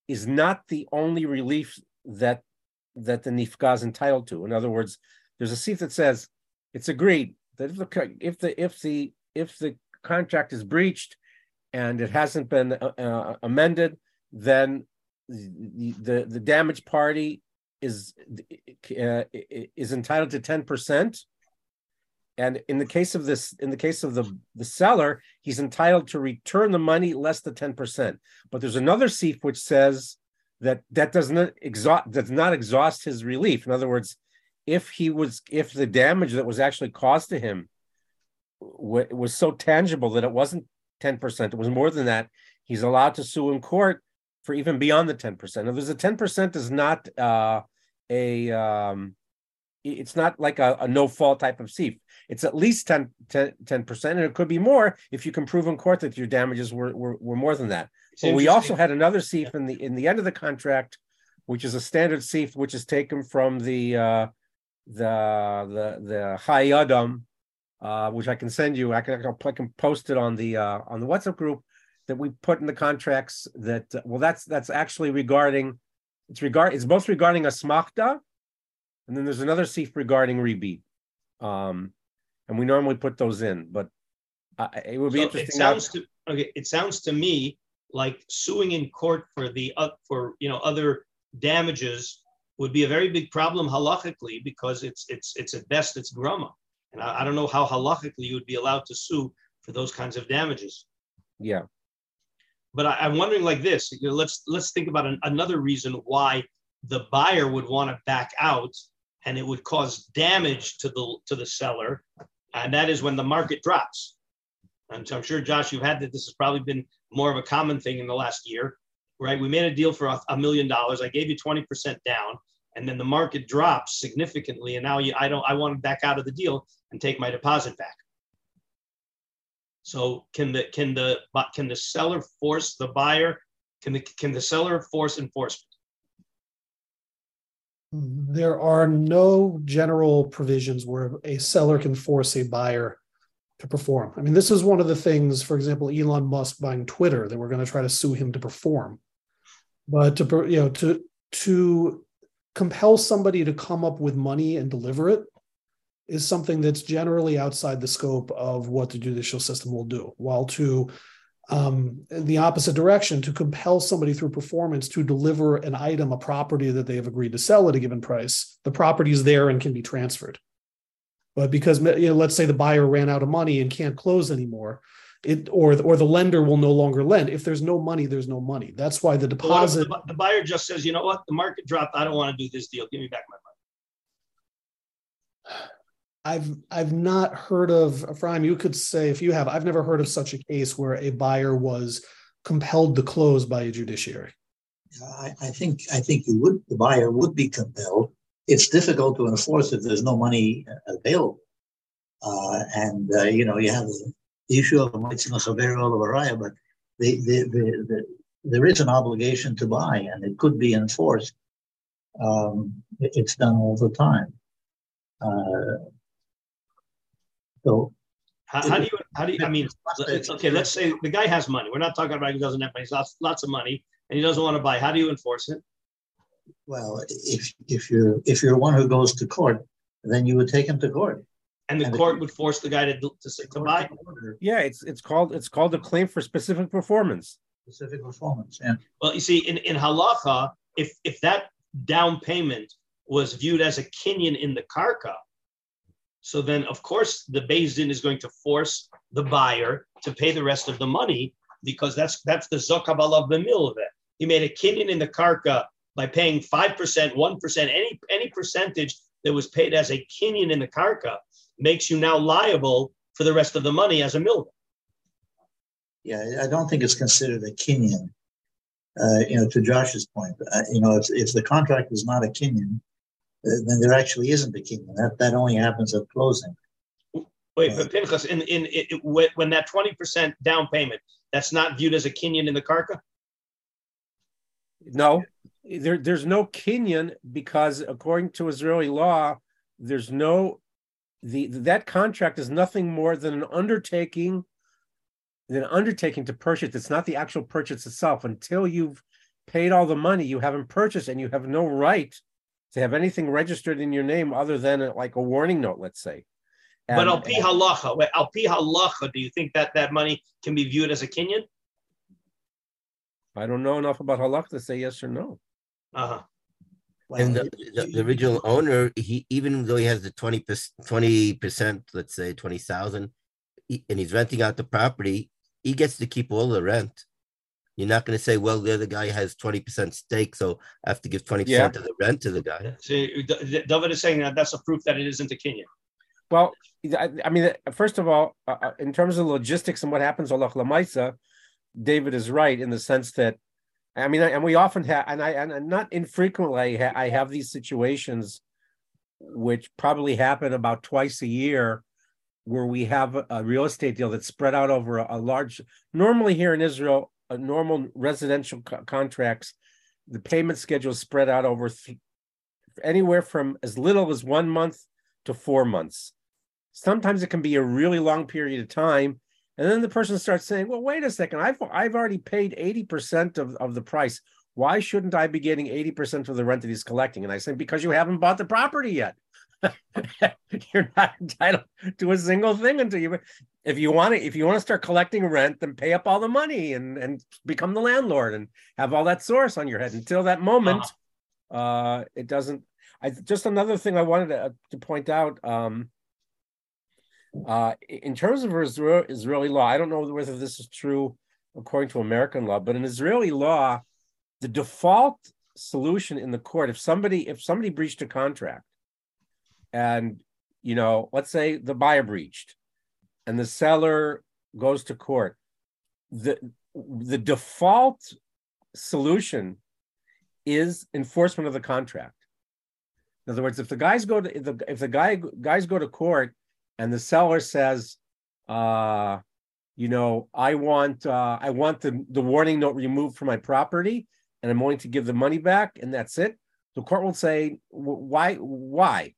is not the only relief that that the nifga is entitled to. In other words, there's a seif that says it's agreed that if the if the if the if the contract is breached and it hasn't been uh, uh, amended, then the, the the damaged party is uh, is entitled to ten percent and in the case of this, in the case of the, the seller, he's entitled to return the money less than 10%. But there's another seif which says that that does not exhaust does not exhaust his relief. In other words, if he was if the damage that was actually caused to him w- was so tangible that it wasn't 10%, it was more than that, he's allowed to sue in court for even beyond the 10%. Now, there's a 10% is not uh, a um, it's not like a, a no fault type of seif. It's at least 10 percent, and it could be more if you can prove in court that your damages were were, were more than that. But we also had another seif in the in the end of the contract, which is a standard seif, which is taken from the uh, the the the Chayei Adam, uh, which I can send you. I can I can post it on the uh, on the WhatsApp group that we put in the contracts. That well, that's that's actually regarding it's regard it's both regarding asmachta, and then there's another seif regarding ribbit. Um, and we normally put those in, but uh, it would be so interesting. It sounds to okay. It sounds to me like suing in court for the uh, for you know other damages would be a very big problem halachically because it's it's it's at best it's grama, and I, I don't know how halachically you would be allowed to sue for those kinds of damages. Yeah, but I, am wondering like this. You know, let's let's think about an, another reason why the buyer would want to back out, and it would cause damage to the to the seller, and that is when the market drops. And so I'm sure, Josh, you've had that. This has probably been more of a common thing in the last year right? We made a deal for a, million dollars. I gave you 20% down, and then the market drops significantly. And now you, I don't, I want to back out of the deal and take my deposit back. So can the can the can the seller force the buyer? Can the can the seller force enforcement? There are no general provisions where a seller can force a buyer to perform. I mean, this is one of the things, for example, Elon Musk buying Twitter that we're going to try to sue him to perform. But to you know to to compel somebody to come up with money and deliver it is something that's generally outside the scope of what the judicial system will do. While to um, in the opposite direction, to compel somebody through performance to deliver an item, a property that they have agreed to sell at a given price, the property is there and can be transferred. But because you know, let's say the buyer ran out of money and can't close anymore, it or or the lender will no longer lend. If there's no money, there's no money. That's why the deposit. The, the, buyer just says, you know what, the market dropped. I don't want to do this deal. Give me back my. I've I've not heard of Ephraim. You could say if you have. I've never heard of such a case where a buyer was compelled to close by a judiciary. I, I think I think you would. The buyer would be compelled. It's difficult to enforce if there's no money available. Uh, and uh, you know you have the issue of Moitzin Chaver but the, the, the, the, there is an obligation to buy and it could be enforced. Um, it's done all the time. Uh, so how, how, do you how do you I mean okay let's say the guy has money we're not talking about he doesn't have money he's lots, lots of money and he doesn't want to buy how do you enforce it well if if you're if you're one who goes to court then you would take him to court and the and court the, would force the guy to to, to buy. Yeah, it's it's called it's called a claim for specific performance. Specific performance. Yeah. Well, you see, in in halacha, if if that down payment was viewed as a kinyan in the karka, so then of course the Beis is going to force the buyer to pay the rest of the money because that's that's the zokabal of of it. He made a kinyan in the karka by paying five percent, one percent, any any percentage that was paid as a kinyan in the karka makes you now liable for the rest of the money as a milva. Yeah, I don't think it's considered a kinyan. Uh, you know, to Josh's point, uh, you know, if, if the contract is not a kinyan, then there actually isn't a kinyan. That that only happens at closing. Wait, but Pinchas, in, in, in, when that 20% down payment, that's not viewed as a kinyan in the karka? No, there, there's no kinyan because according to Israeli law, there's no the that contract is nothing more than an undertaking than an undertaking to purchase it's not the actual purchase itself until you've paid all the money you haven't purchased and you have no right to have anything registered in your name other than a, like a warning note let's say. And, but al pi halacha wait, al pi halacha do you think that that money can be viewed as a kinyan i don't know enough about halacha to say yes or no. Uh-huh. And the, the, the, original owner, he even though he has the 20 percent, let's say twenty thousand, and he's renting out the property, he gets to keep all the rent. You're not going to say, well, the other guy has 20% stake, so I have to give 20% yeah. of the rent to the guy. So David is saying that that's a proof that it isn't a kinyan. Well, I, mean, first of all, uh, uh, in terms of logistics and what happens, Allah Lamaisa, David is right in the sense that I mean, and we often have, and I and not infrequently, I have these situations, which probably happen about twice a year, where we have a real estate deal that's spread out over a, large. Normally, here in Israel, a normal residential co- contracts, the payment schedule is spread out over th- anywhere from as little as one month to four months. Sometimes it can be a really long period of time. And then the person starts saying, well, wait a second, I've, I've already paid 80% of, of the price. Why shouldn't I be getting 80% of the rent that he's collecting? And I say, because you haven't bought the property yet. *laughs* You're not entitled to a single thing until you if you want to if you want to start collecting rent, then pay up all the money and and become the landlord and have all that source on your head. Until that moment, uh-huh uh, it doesn't. I just another thing I wanted to, uh, to point out. Um, uh, in terms of Israel, Israeli law, I don't know whether this is true according to American law, but in Israeli law, the default solution in the court, if somebody if somebody breached a contract, and you know, let's say the buyer breached, and the seller goes to court, the the default solution is enforcement of the contract. In other words, if the guys go to if the if the guy guys go to court and the seller says, uh, you know, I want uh, I want the, the warning note removed from my property, and I'm willing to give the money back, and that's it. The court will say, why why?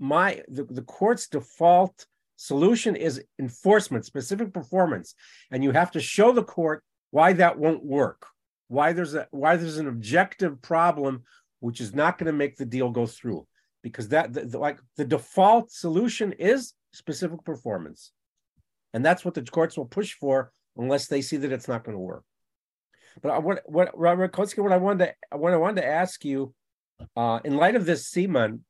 My the, the court's default solution is enforcement, specific performance, and you have to show the court why that won't work why there's a why there's an objective problem which is not going to make the deal go through. Because that the, the, like the default solution is specific performance. And that's what the courts will push for unless they see that it's not going to work. But what what Robert Kotsky, what I wanted to what I wanted to ask you uh, in light of this siman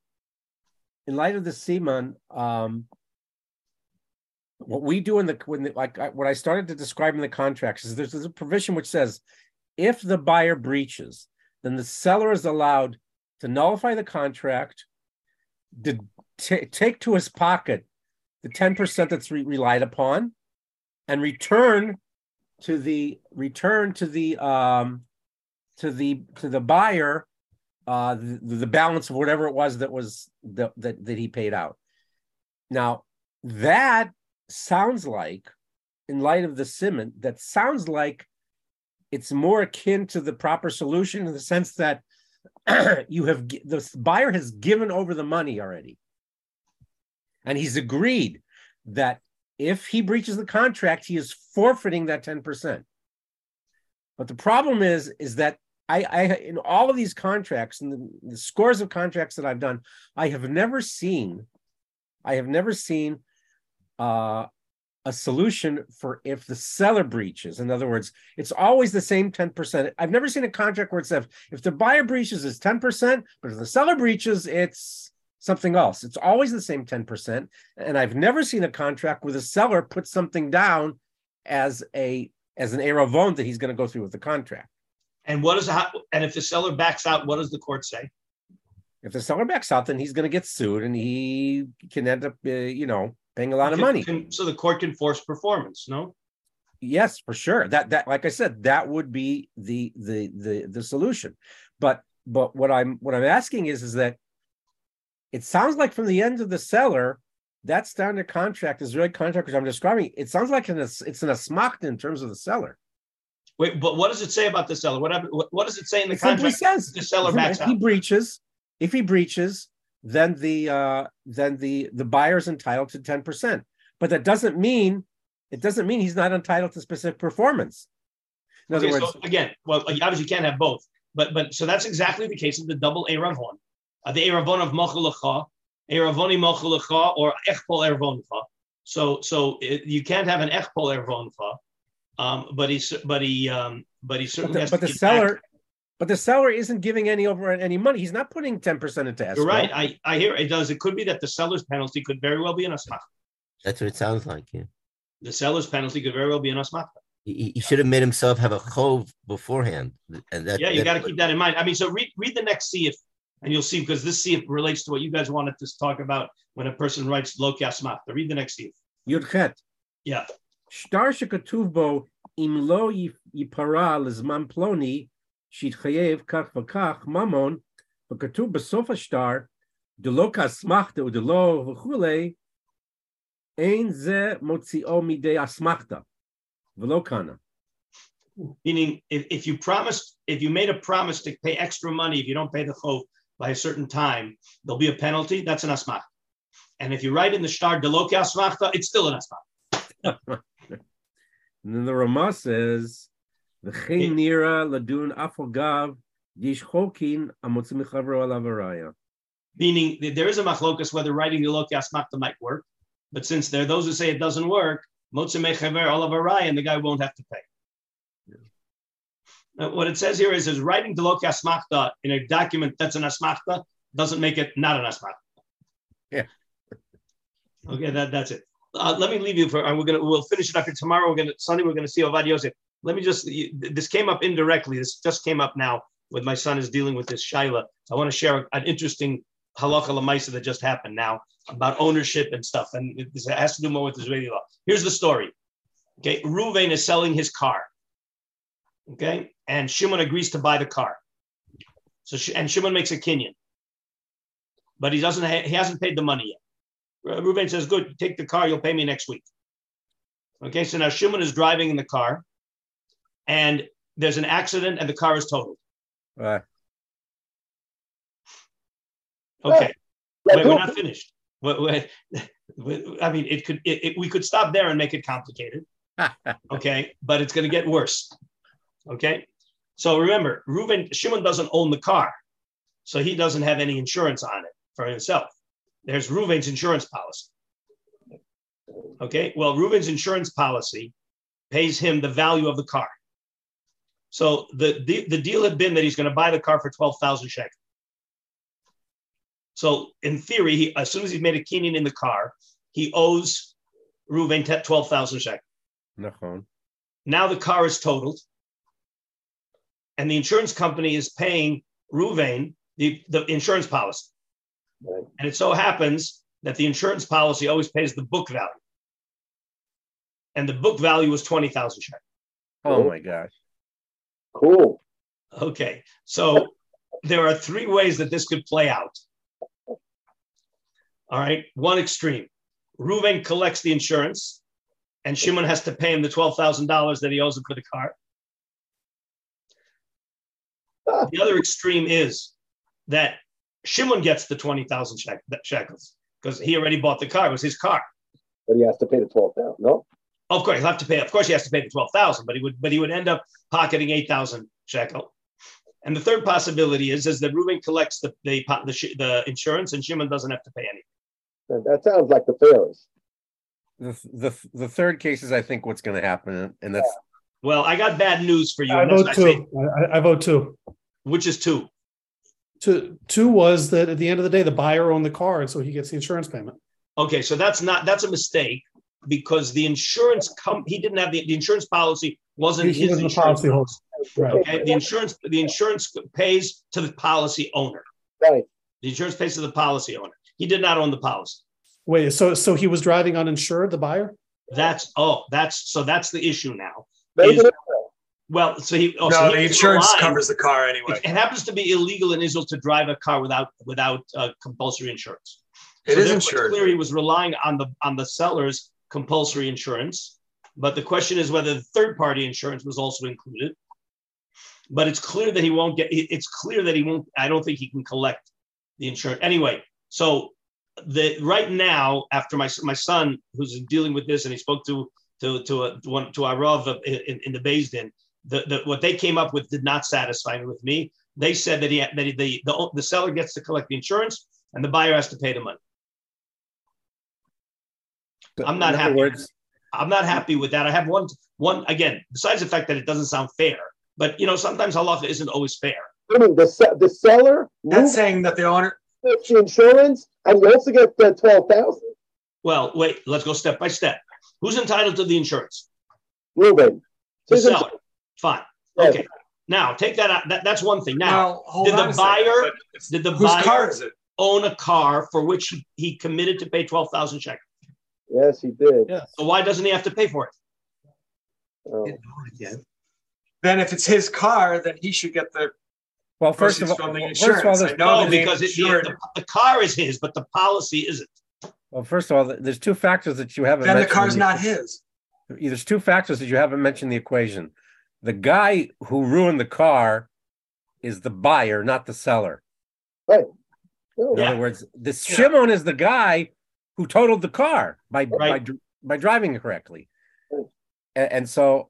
in light of the siman um, what we do in the when the, like I, what I started to describe in the contracts is there's, there's a provision which says if the buyer breaches, then the seller is allowed to nullify the contract, to t- take to his pocket the 10% that's re- relied upon, and return to the return to the um, to the to the buyer uh, the, the balance of whatever it was that was that, that that he paid out. Now that sounds like, in light of the siman, that sounds like it's more akin to the proper solution in the sense that *clears throat* you have the buyer has given over the money already and he's agreed that if he breaches the contract he is forfeiting that 10% but the problem is is that I, I in all of these contracts and the, the scores of contracts that I've done, I have never seen, I have never seen uh, a solution for if the seller breaches. In other words, it's always the same 10%. I've never seen a contract where it says if the buyer breaches it's 10%, but if the seller breaches, it's something else. It's always the same 10%. And I've never seen a contract where the seller puts something down as a as an eravon that he's going to go through with the contract. And what is and if the seller backs out, what does the court say? If the seller backs out, then he's going to get sued, and he can end up, uh, you know, paying a lot of money. Can, so the court can force performance, no? Yes, for sure. That that like I said, that would be the the the the solution. But but what I'm what I'm asking is is that it sounds like from the end of the seller, that standard contract is really contract which I'm describing. It sounds like an, it's an asmachta in terms of the seller. Wait, but what does it say about the seller? What what does it say in the it contract? Says the seller backs if he breaches, if he breaches, then the uh, then the the buyer is entitled to 10%. But that doesn't mean it doesn't mean he's not entitled to specific performance. In other okay, words, so again, well, obviously you can't have both. But but so that's exactly the case of the double Eravon. Uh, the Eravon of Mochalacha, Eravoni Mochalacha, or Echpol Eravoncha. So so it, you can't have an Echpol Eravoncha. Um, but he but he um, but he certainly but the, but the seller back. But the seller isn't giving any over any money. He's not putting 10% into escrow. You're right. I, I hear it does. It could be that the seller's penalty could very well be an asmach. That's what it sounds like, yeah. The seller's penalty could very well be an asmach. He, he, should have made himself have a chov beforehand. And that, yeah, you got to keep that in mind. I mean, so read read the next seif, and you'll see because this seif relates to what you guys wanted to talk about when a person writes lo asmach. Read the next seif. Yudchet. Yeah. Shtar shekatuv bo im lo yipara lizman ploni shitchayev kach v'kach mamon v'katuv b'sof hashtar delo kasmachta udelo v'chulei ein ze motzio midei asmachta v'lo kana. Meaning, if, if you promised, if you made a promise to pay extra money, if you don't pay the chov by a certain time, there'll be a penalty. That's an asmachta. And if you write in the shtar deloki asmachta, it's still an asmachta. *laughs* and then the Ramah says, the nira ladun afogav yishchokin amotzimichavro alavaraya. Meaning there is a machlokas whether writing the loke asmachta might work, but since there are those who say it doesn't work, motzimechaver alavaraya, and the guy won't have to pay. What it says here is, is writing the loki asmachta in a document that's an asmachta doesn't make it not an asmachta. Yeah. Okay, that, that's it. Uh, let me leave you for, we're gonna, we'll finish it up here tomorrow. We're gonna, Sunday, we're gonna see Ovad Yosef. Let me just, this came up indirectly. This just came up now with my son is dealing with this Shaila. I want to share an interesting halacha lamaisa that just happened now about ownership and stuff. And this has to do more with Israeli law. Here's the story. Okay, Ruvain is selling his car. Okay, and Shimon agrees to buy the car. So and Shimon makes a kinyan, but he doesn't. Ha- he hasn't paid the money yet. Uh, Reuben says, "Good, take the car. You'll pay me next week." Okay, so now Shimon is driving in the car, and there's an accident, and the car is totaled. Right. Okay, wait, we're not finished. Wait, *laughs* wait, I mean, it could. It, it, we could stop there and make it complicated. *laughs* okay, but it's going to get worse. Okay. So remember, Reuben, Shimon doesn't own the car. So he doesn't have any insurance on it for himself. There's Reuben's insurance policy. Okay. Well, Reuben's insurance policy pays him the value of the car. So the, the, the deal had been that he's going to buy the car for 12,000 shekels. So in theory, he, as soon as he's made a kinyan in the car, he owes Reuven 12,000 shekels. Now the car is totaled and the insurance company is paying Ruvain the, the insurance policy. Right. And it so happens that the insurance policy always pays the book value. And the book value was 20,000 shekels. Oh my gosh. Cool. Okay. So there are three ways that this could play out. All right. One extreme Ruven collects the insurance, and Shimon has to pay him the $12,000 that he owes him for the car. Ah. The other extreme is that Shimon gets the 20,000 shekels because he already bought the car. It was his car. But he has to pay the 12,000, no? Of course, he'll have to pay. Of course, he has to pay the 12,000, but he would but he would end up pocketing 8,000 shekel. And the third possibility is, is that Reuben collects the, the, the, the insurance and Shimon doesn't have to pay anything. That sounds like the fairest. The, the, the third case is, I think, what's going to happen. And that's. Well, I got bad news for you. I vote two. I, I vote two. Which is two? Two, two was that at the end of the day, the buyer owned the car, and so he gets the insurance payment. Okay, so that's not that's a mistake because the insurance come he didn't have the, the insurance policy wasn't he, his insurance policy holder. Right. Okay, the insurance the insurance pays to the policy owner. Right. The insurance pays to the policy owner. He did not own the policy. Wait, so so he was driving uninsured, the buyer? That's oh, that's so that's the issue now. Is, well, so he oh, no, so the insurance covers the car anyway. It, it, happens to be illegal in Israel to drive a car without without uh, compulsory insurance. It so is insured. Clear he was relying on the on the seller's compulsory insurance, but the question is whether the third party insurance was also included. But it's clear that he won't get. It's clear that he won't. I don't think he can collect the insurance anyway. So the right now, after my my son who's dealing with this, and he spoke to to to a, to, one, to our Rav in, in the Din, the, the, what they came up with did not satisfy me with me. They said that he that he, the, the the seller gets to collect the insurance and the buyer has to pay the money. I'm not happy. Words, I'm not happy with that. I have one one again. Besides the fact that it doesn't sound fair, but you know sometimes halacha isn't always fair. I mean, the the seller that's saying that the owner insurance and you also get the twelve thousand. Well, wait. Let's go step by step. Who's entitled to the insurance? Ruben. The seller. Fine. Okay. Now take that out. That, that's one thing. Now, well, did the buyer did the whose buyer car is it? own a car for which he, he committed to pay twelve thousand shekels? Yes, he did. Yeah. So why doesn't he have to pay for it? Oh. Then if it's his car, then he should get the well, first of all, from the insurance. First of all, no, because it, the, the, car is his, but the policy isn't. Well, first of all, there's two factors that you haven't. Then the car's not his. There's two factors that you haven't mentioned the equation the guy who ruined the car is the buyer, not the seller. Right. In Yeah. other words, the Shimon is the guy who totaled the car by by Right. dr- by driving it correctly, Right. and, and so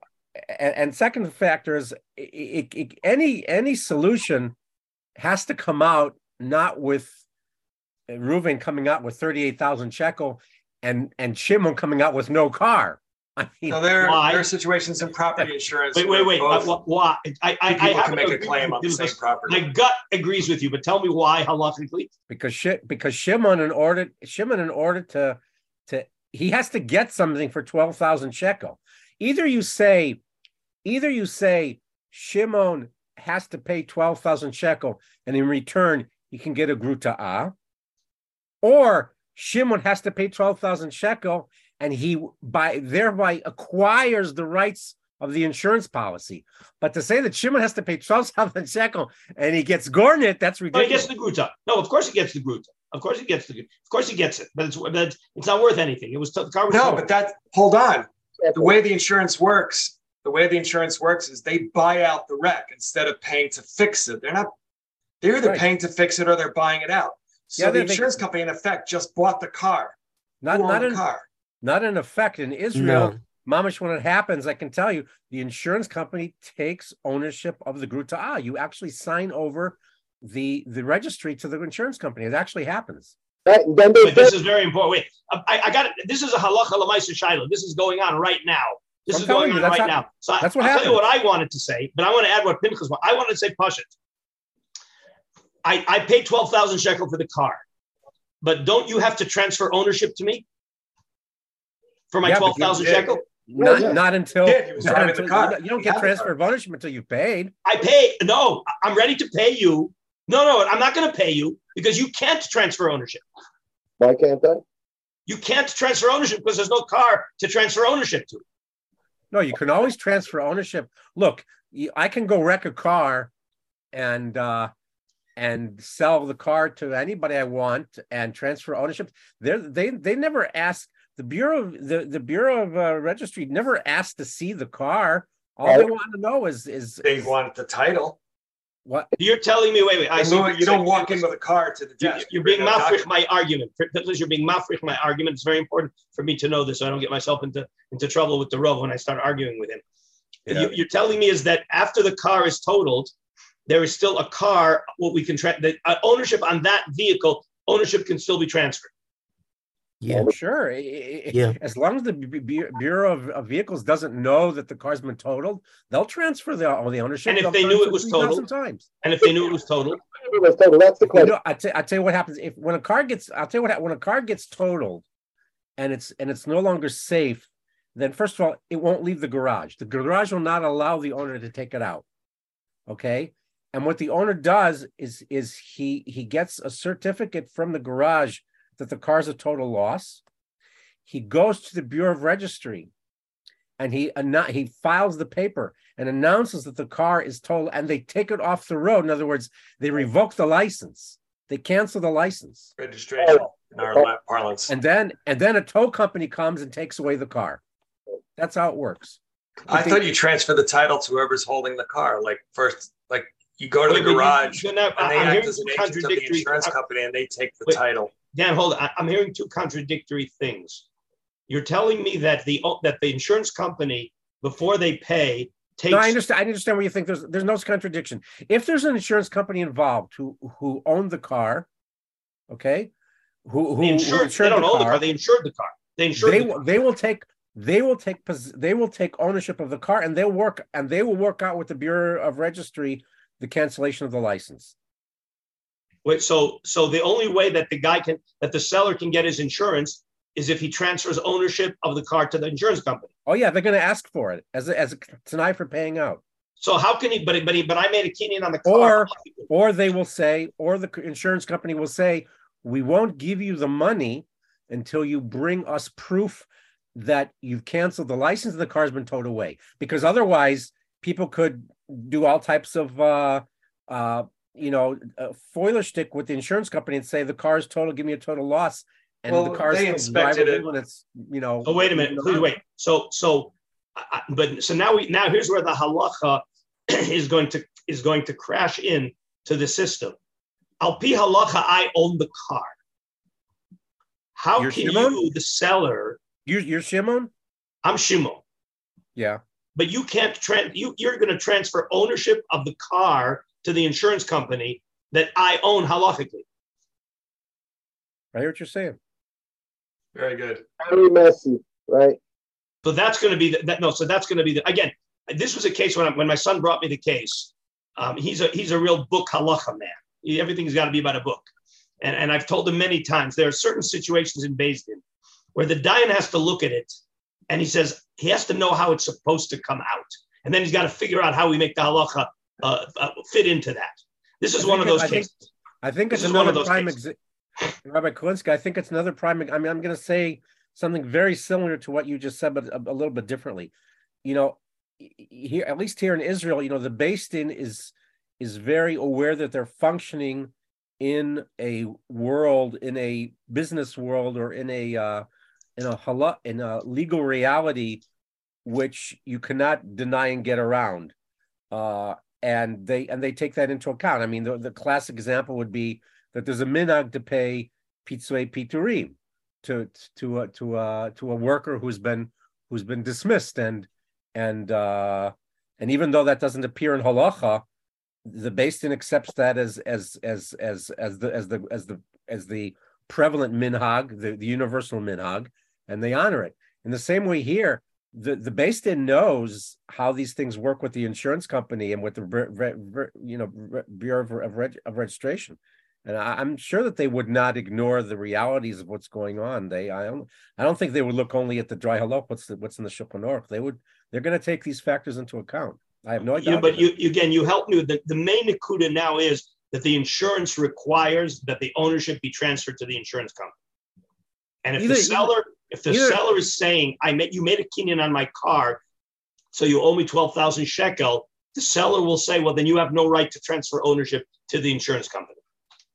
and, and second factor is i i i any any solution has to come out not with uh, Reuven coming out with thirty eight thousand shekel and and Shimon coming out with no car. I mean, So there, Why? there are situations in property insurance. Wait, wait, wait. both Uh, Why? I, I, I have can make a claim on the same property. My gut agrees with you, but tell me why How halachically. because Shi- because Shimon in order Shimon in order to to he has to get something for twelve thousand shekel. Either you say, either you say Shimon has to pay twelve thousand shekel, and in return he can get a gruta or Shimon has to pay twelve thousand shekel, and he by thereby acquires the rights of the insurance policy. But to say that Shimon has to pay twelve thousand shekel and he gets Gornit, that's No, he ridiculous. gets the gruta. No, of course he gets the gruta. Of course he gets the. Of course he gets it, but it's but it's, it's not worth anything. It was the car was No, totaled. but that, hold on. The way the insurance works, the way the insurance works is they buy out the wreck instead of paying to fix it. They're not, they're either Right. paying to fix it or they're buying it out. So Yeah, the they- they- insurance company in effect just bought the car. not Who not the in, car. Not in effect in Israel. No. Mamish, when it happens, I can tell you the insurance company takes ownership of the gruta. Ah, you actually sign over the the registry to the insurance company. It actually happens. Right, then they Wait, this is very important. Wait, I, I got it. This is a halacha lamaisa shiloh. This is going on right now. This I'm is going you, on right how- now. So I, that's what I'll tell you what I wanted to say, but I want to add what Pinchas. I wanted to say Pashit. I, I paid twelve thousand shekel for the car, but don't you have to transfer ownership to me for my Yeah, but twelve thousand shekel? Not yeah. not until, Yeah, not driving the until- car. you don't- you don't He get transfer of ownership until you've paid. I pay. No, I'm ready to pay you. No, no, I'm not going to pay you because you can't transfer ownership. why can't I? You can't transfer ownership because there's no car to transfer ownership to. No, you can always transfer ownership. Look, I can go wreck a car and uh and sell the car to anybody I want and transfer ownership. They they they never ask the bureau of the, the bureau of uh, registry never asked to see the car. All they want to know is is, They is wanted the title. what You're telling me, wait, wait. I You don't- you don't walk in with a car to the You- desk. You're being a mafrich my argument. Because you're being mafrich my argument. It's very important for me to know this so I don't get myself into, into trouble with the Rov when I start arguing with him. Yeah. You, you're telling me is that after the car is totaled, there is still a car, what we can, tra- the uh, ownership on that vehicle, ownership can still be transferred. Yeah. sure. I- I- I- Yeah. As long as the Bu- Bu- bureau of, of vehicles doesn't know that the car's been totaled, they'll transfer the all the ownership. And if They'll knew it was totaled? times. And if they knew it was totaled, *laughs* It was total. That's the You know, I tell, tell you what happens if when a car gets. I'll tell you what when a car gets totaled, and it's and it's no longer safe. Then first of all, it won't leave the garage. The garage will not allow the owner to take it out. Okay, and what the owner does is is he he gets a certificate from the garage that the car's a total loss. He goes to the Bureau of Registry, and he he files the paper and announces that the car is total, and they take it off the road. In other words, they revoke the license. They cancel the license, Registration oh. in our parlance. and then and then a tow company comes and takes away the car. That's how it works. I But thought you transfer the title to whoever's holding the car. Like first, like you go to the Wait, but you- garage you're not- and they I'm act as an agent of the insurance company and they take the Wait. title. Dan, hold on. I'm hearing two contradictory things. You're telling me that the that the insurance company before they pay takes No, I understand. I understand where you think there's there's no contradiction. If there's an insurance company involved who who owned the car, okay, who who, the who insured, they don't the own the car, car. They insured the car. They insured they the will car. they will take they will take they will take ownership of the car and they'll work and they will work out with the Bureau of Registry the cancellation of the license. Wait, so so the only way that the guy can that the seller can get his insurance is if he transfers ownership of the car to the insurance company. Oh yeah, they're going to ask for it as a, as a tanai for paying out. So how can he? But he- but he, but I made a kinyan on the car. Or or they will say, or the insurance company will say, we won't give you the money until you bring us proof that you've canceled the license and the car's been towed away. Because otherwise, people could do all types of, uh, uh, you know, uh, foiler stick with the insurance company and say the car is total, give me a total loss, and Well, the car they inspected it. and it's, you know. Oh wait a minute, please wait. So so, I, but so now we now here's where the halacha *clears throat* is going to is going to crash in to the system. Al pi halacha, I own the car. How You're can Shimon? you, the seller, You, you're Shimon? I'm Shimon, Yeah. but you can't trans you, you're going to transfer ownership of the car to the insurance company that I own halachically. I hear what you're saying. Very good. Very messy, right? So that's going to be the, that. No, so that's going to be the again. This was a case when I, when my son brought me the case. Um, he's a he's a real book halacha man. He, everything's got to be about a book, and and I've told him many times there are certain situations in Beis Din where the dayan has to look at it, and he says he has to know how it's supposed to come out, and then he's got to figure out how we make the halacha uh, uh, fit into that. This is one of those I think- cases. I think This it's is one of another those prime example. Rabbi Kolinsky, I think it's another prime. I mean, I'm going to say something very similar to what you just said, but a, a little bit differently. You know, here at least here in Israel, you know, the Din is is very aware that they're functioning in a world, in a business world, or in a uh, in a hala, in a legal reality, which you cannot deny and get around. Uh, and they and they take that into account. I mean, the, the classic example would be that there's a minhag to pay pitzui piturim to to a to a to a worker who's been who's been dismissed and and uh and even though that doesn't appear in halacha, the Beis Din accepts that as as as as as the as the as the as the prevalent minhag, the, the universal minhag, and they honor it. In the same way here, the the Beis Din knows how these things work with the insurance company and with the re- re- re- you know re- bureau of, of, reg- of registration, and I, I'm sure that they would not ignore the realities of what's going on. They I don't I don't think they would look only at the dry halach. What's the, what's in the Shulchan. They would they're going to take these factors into account. I have no idea. Yeah, but you you- again, you help me with the, the main nakuda now is that the insurance requires that the ownership be transferred to the insurance company. And if Either- the seller, if the either- seller is saying, I made you made a kinyan on my car, so you owe me twelve thousand shekel, the seller will say, well, then you have no right to transfer ownership to the insurance company.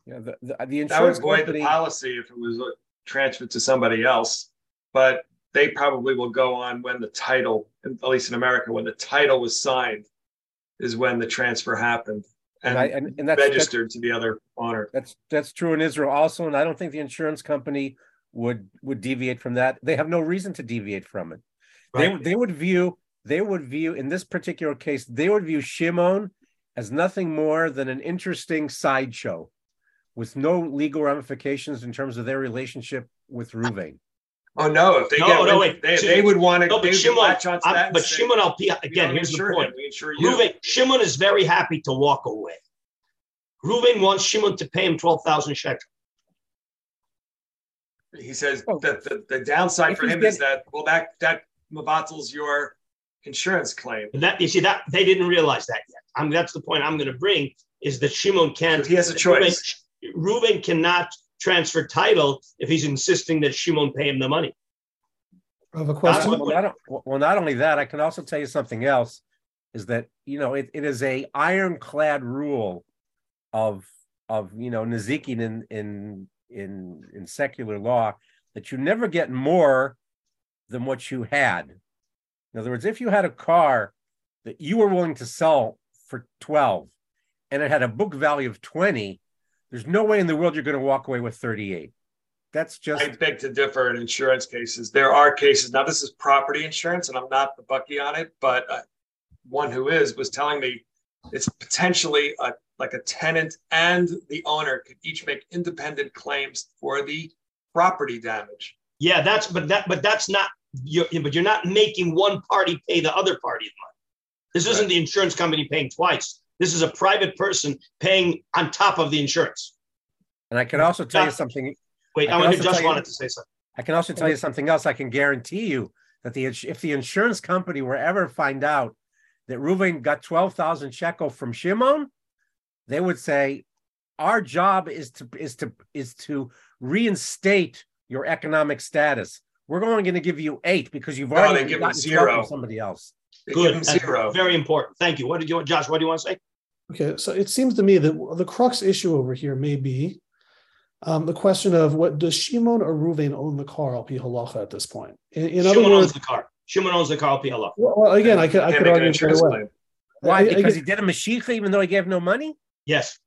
yeah, the, the, the That would insurance void company. the policy if it was uh, transferred to somebody else. But they probably will go on when the title, at least in America, when the title was signed, is when the transfer happened and, and, I, and, and that's, that's registered to the other owner. That's that's true in Israel also, and I don't think the insurance company would would deviate from that. They have no reason to deviate from it. They Right. they would view they would view in this particular case they would view Shimon as nothing more than an interesting sideshow with no legal ramifications in terms of their relationship with Ruvain. Oh no! If they No, get, no, wind- wait. they, So- they would want to. No, they but Shimon, I'm- that but say, Shimon Al "We again, here's the point. him, We insure you. Ruven, Shimon is very happy to walk away. Ruven wants Shimon to pay him 12,000 shekel. He says Oh. that the, the downside If for he's him is that well that that mavatels your insurance claim. And that you see that they didn't realize that yet. I'm that's the point I'm going to bring is that Shimon can't. So he has a choice. Reuven, Reuven cannot transfer title if he's insisting that Shimon pay him the money. I have a question. what- Well, not, well, not only that, I can also tell you something else is that you know it, it is a ironclad rule of of you know Nazikin in in in in secular law that you never get more than what you had. In other words, if you had a car that you were willing to sell for 12 and it had a book value of 20, there's no way in the world you're going to walk away with 38. That's just I beg to differ in insurance cases. There are cases. Now this is property insurance, and I'm not the baki on it, but uh, one who is was telling me it's potentially a, like a tenant and the owner could each make independent claims for the property damage. Yeah, that's but that but that's not you're, but you're not making one party pay the other party's money. This isn't Right. the insurance company paying twice. This is a private person paying on top of the insurance. and I can also tell you something Wait, I I, want just tell you- wanted to say something. I can also tell you something else. I can guarantee you that the if the insurance company were ever find out that Reuven got twelve thousand shekel from Shimon, they would say, "Our job is to is to is to reinstate your economic status. We're only going to give you eight because you've No, already they give them gotten zero. from somebody else." They Good. give zero. Very important. Thank you. What did you want, Josh? What do you want to say? Okay, so it seems to me that the crux issue over here may be um, the question of what does Shimon or Ruvain own the car al pi halacha at this point? In, in other Shimon owns words, the car. Shimon owns the car. PLO. well, again, I could I could argue insurance either way. Why? I- I Because get- he did a mashicha even though he gave no money. Yes.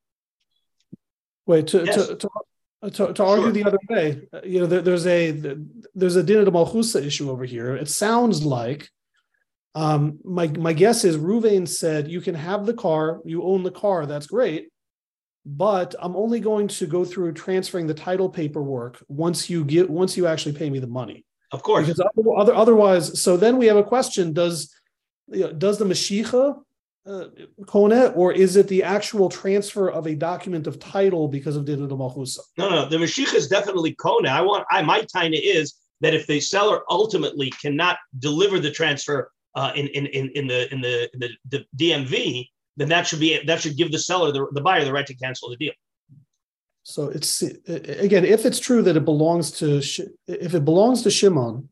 Wait to yes. to, to, to, to argue sure. the other way. Uh, you know, there, there's a there's a dinah de malchusa issue over here. It sounds like um, my my guess is Ruvain said you can have the car, you own the car, that's great, but I'm only going to go through transferring the title paperwork once you get once you actually pay me the money. Of course, because other, otherwise, so then we have a question: Does you know, does the Mashicha uh, Kone, or is it the actual transfer of a document of title because of Dinu Malchusa? No, no, the Mashicha is definitely Kone. I want, I my taina is that if the seller ultimately cannot deliver the transfer uh, in, in in in the in the, in the, the DMV, then that should be that should give the seller the, the buyer the right to cancel the deal. So it's again, if it's true that it belongs to if it belongs to Shimon,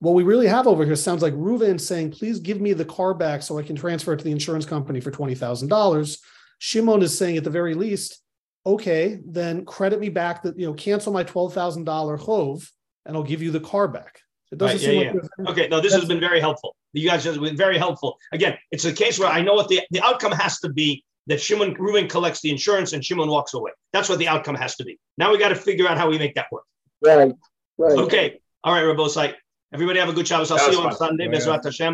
what we really have over here sounds like Reuven saying, please give me the car back so I can transfer it to the insurance company for $20,000. Shimon is saying at the very least, okay, then credit me back that, you know, cancel my $12,000 chov and I'll give you the car back. It doesn't right, yeah, seem yeah. like okay. No, this has been very helpful. You guys have been very helpful. Again, it's a case where I know what the, the outcome has to be that Shimon Reuben collects the insurance and Shimon walks away. That's what the outcome has to be. Now we got to figure out how we make that work. Right. Right. Okay. All right, Rabosai. Everybody have a good Shabbos. I'll see you on Sunday. Bezrat Hashem.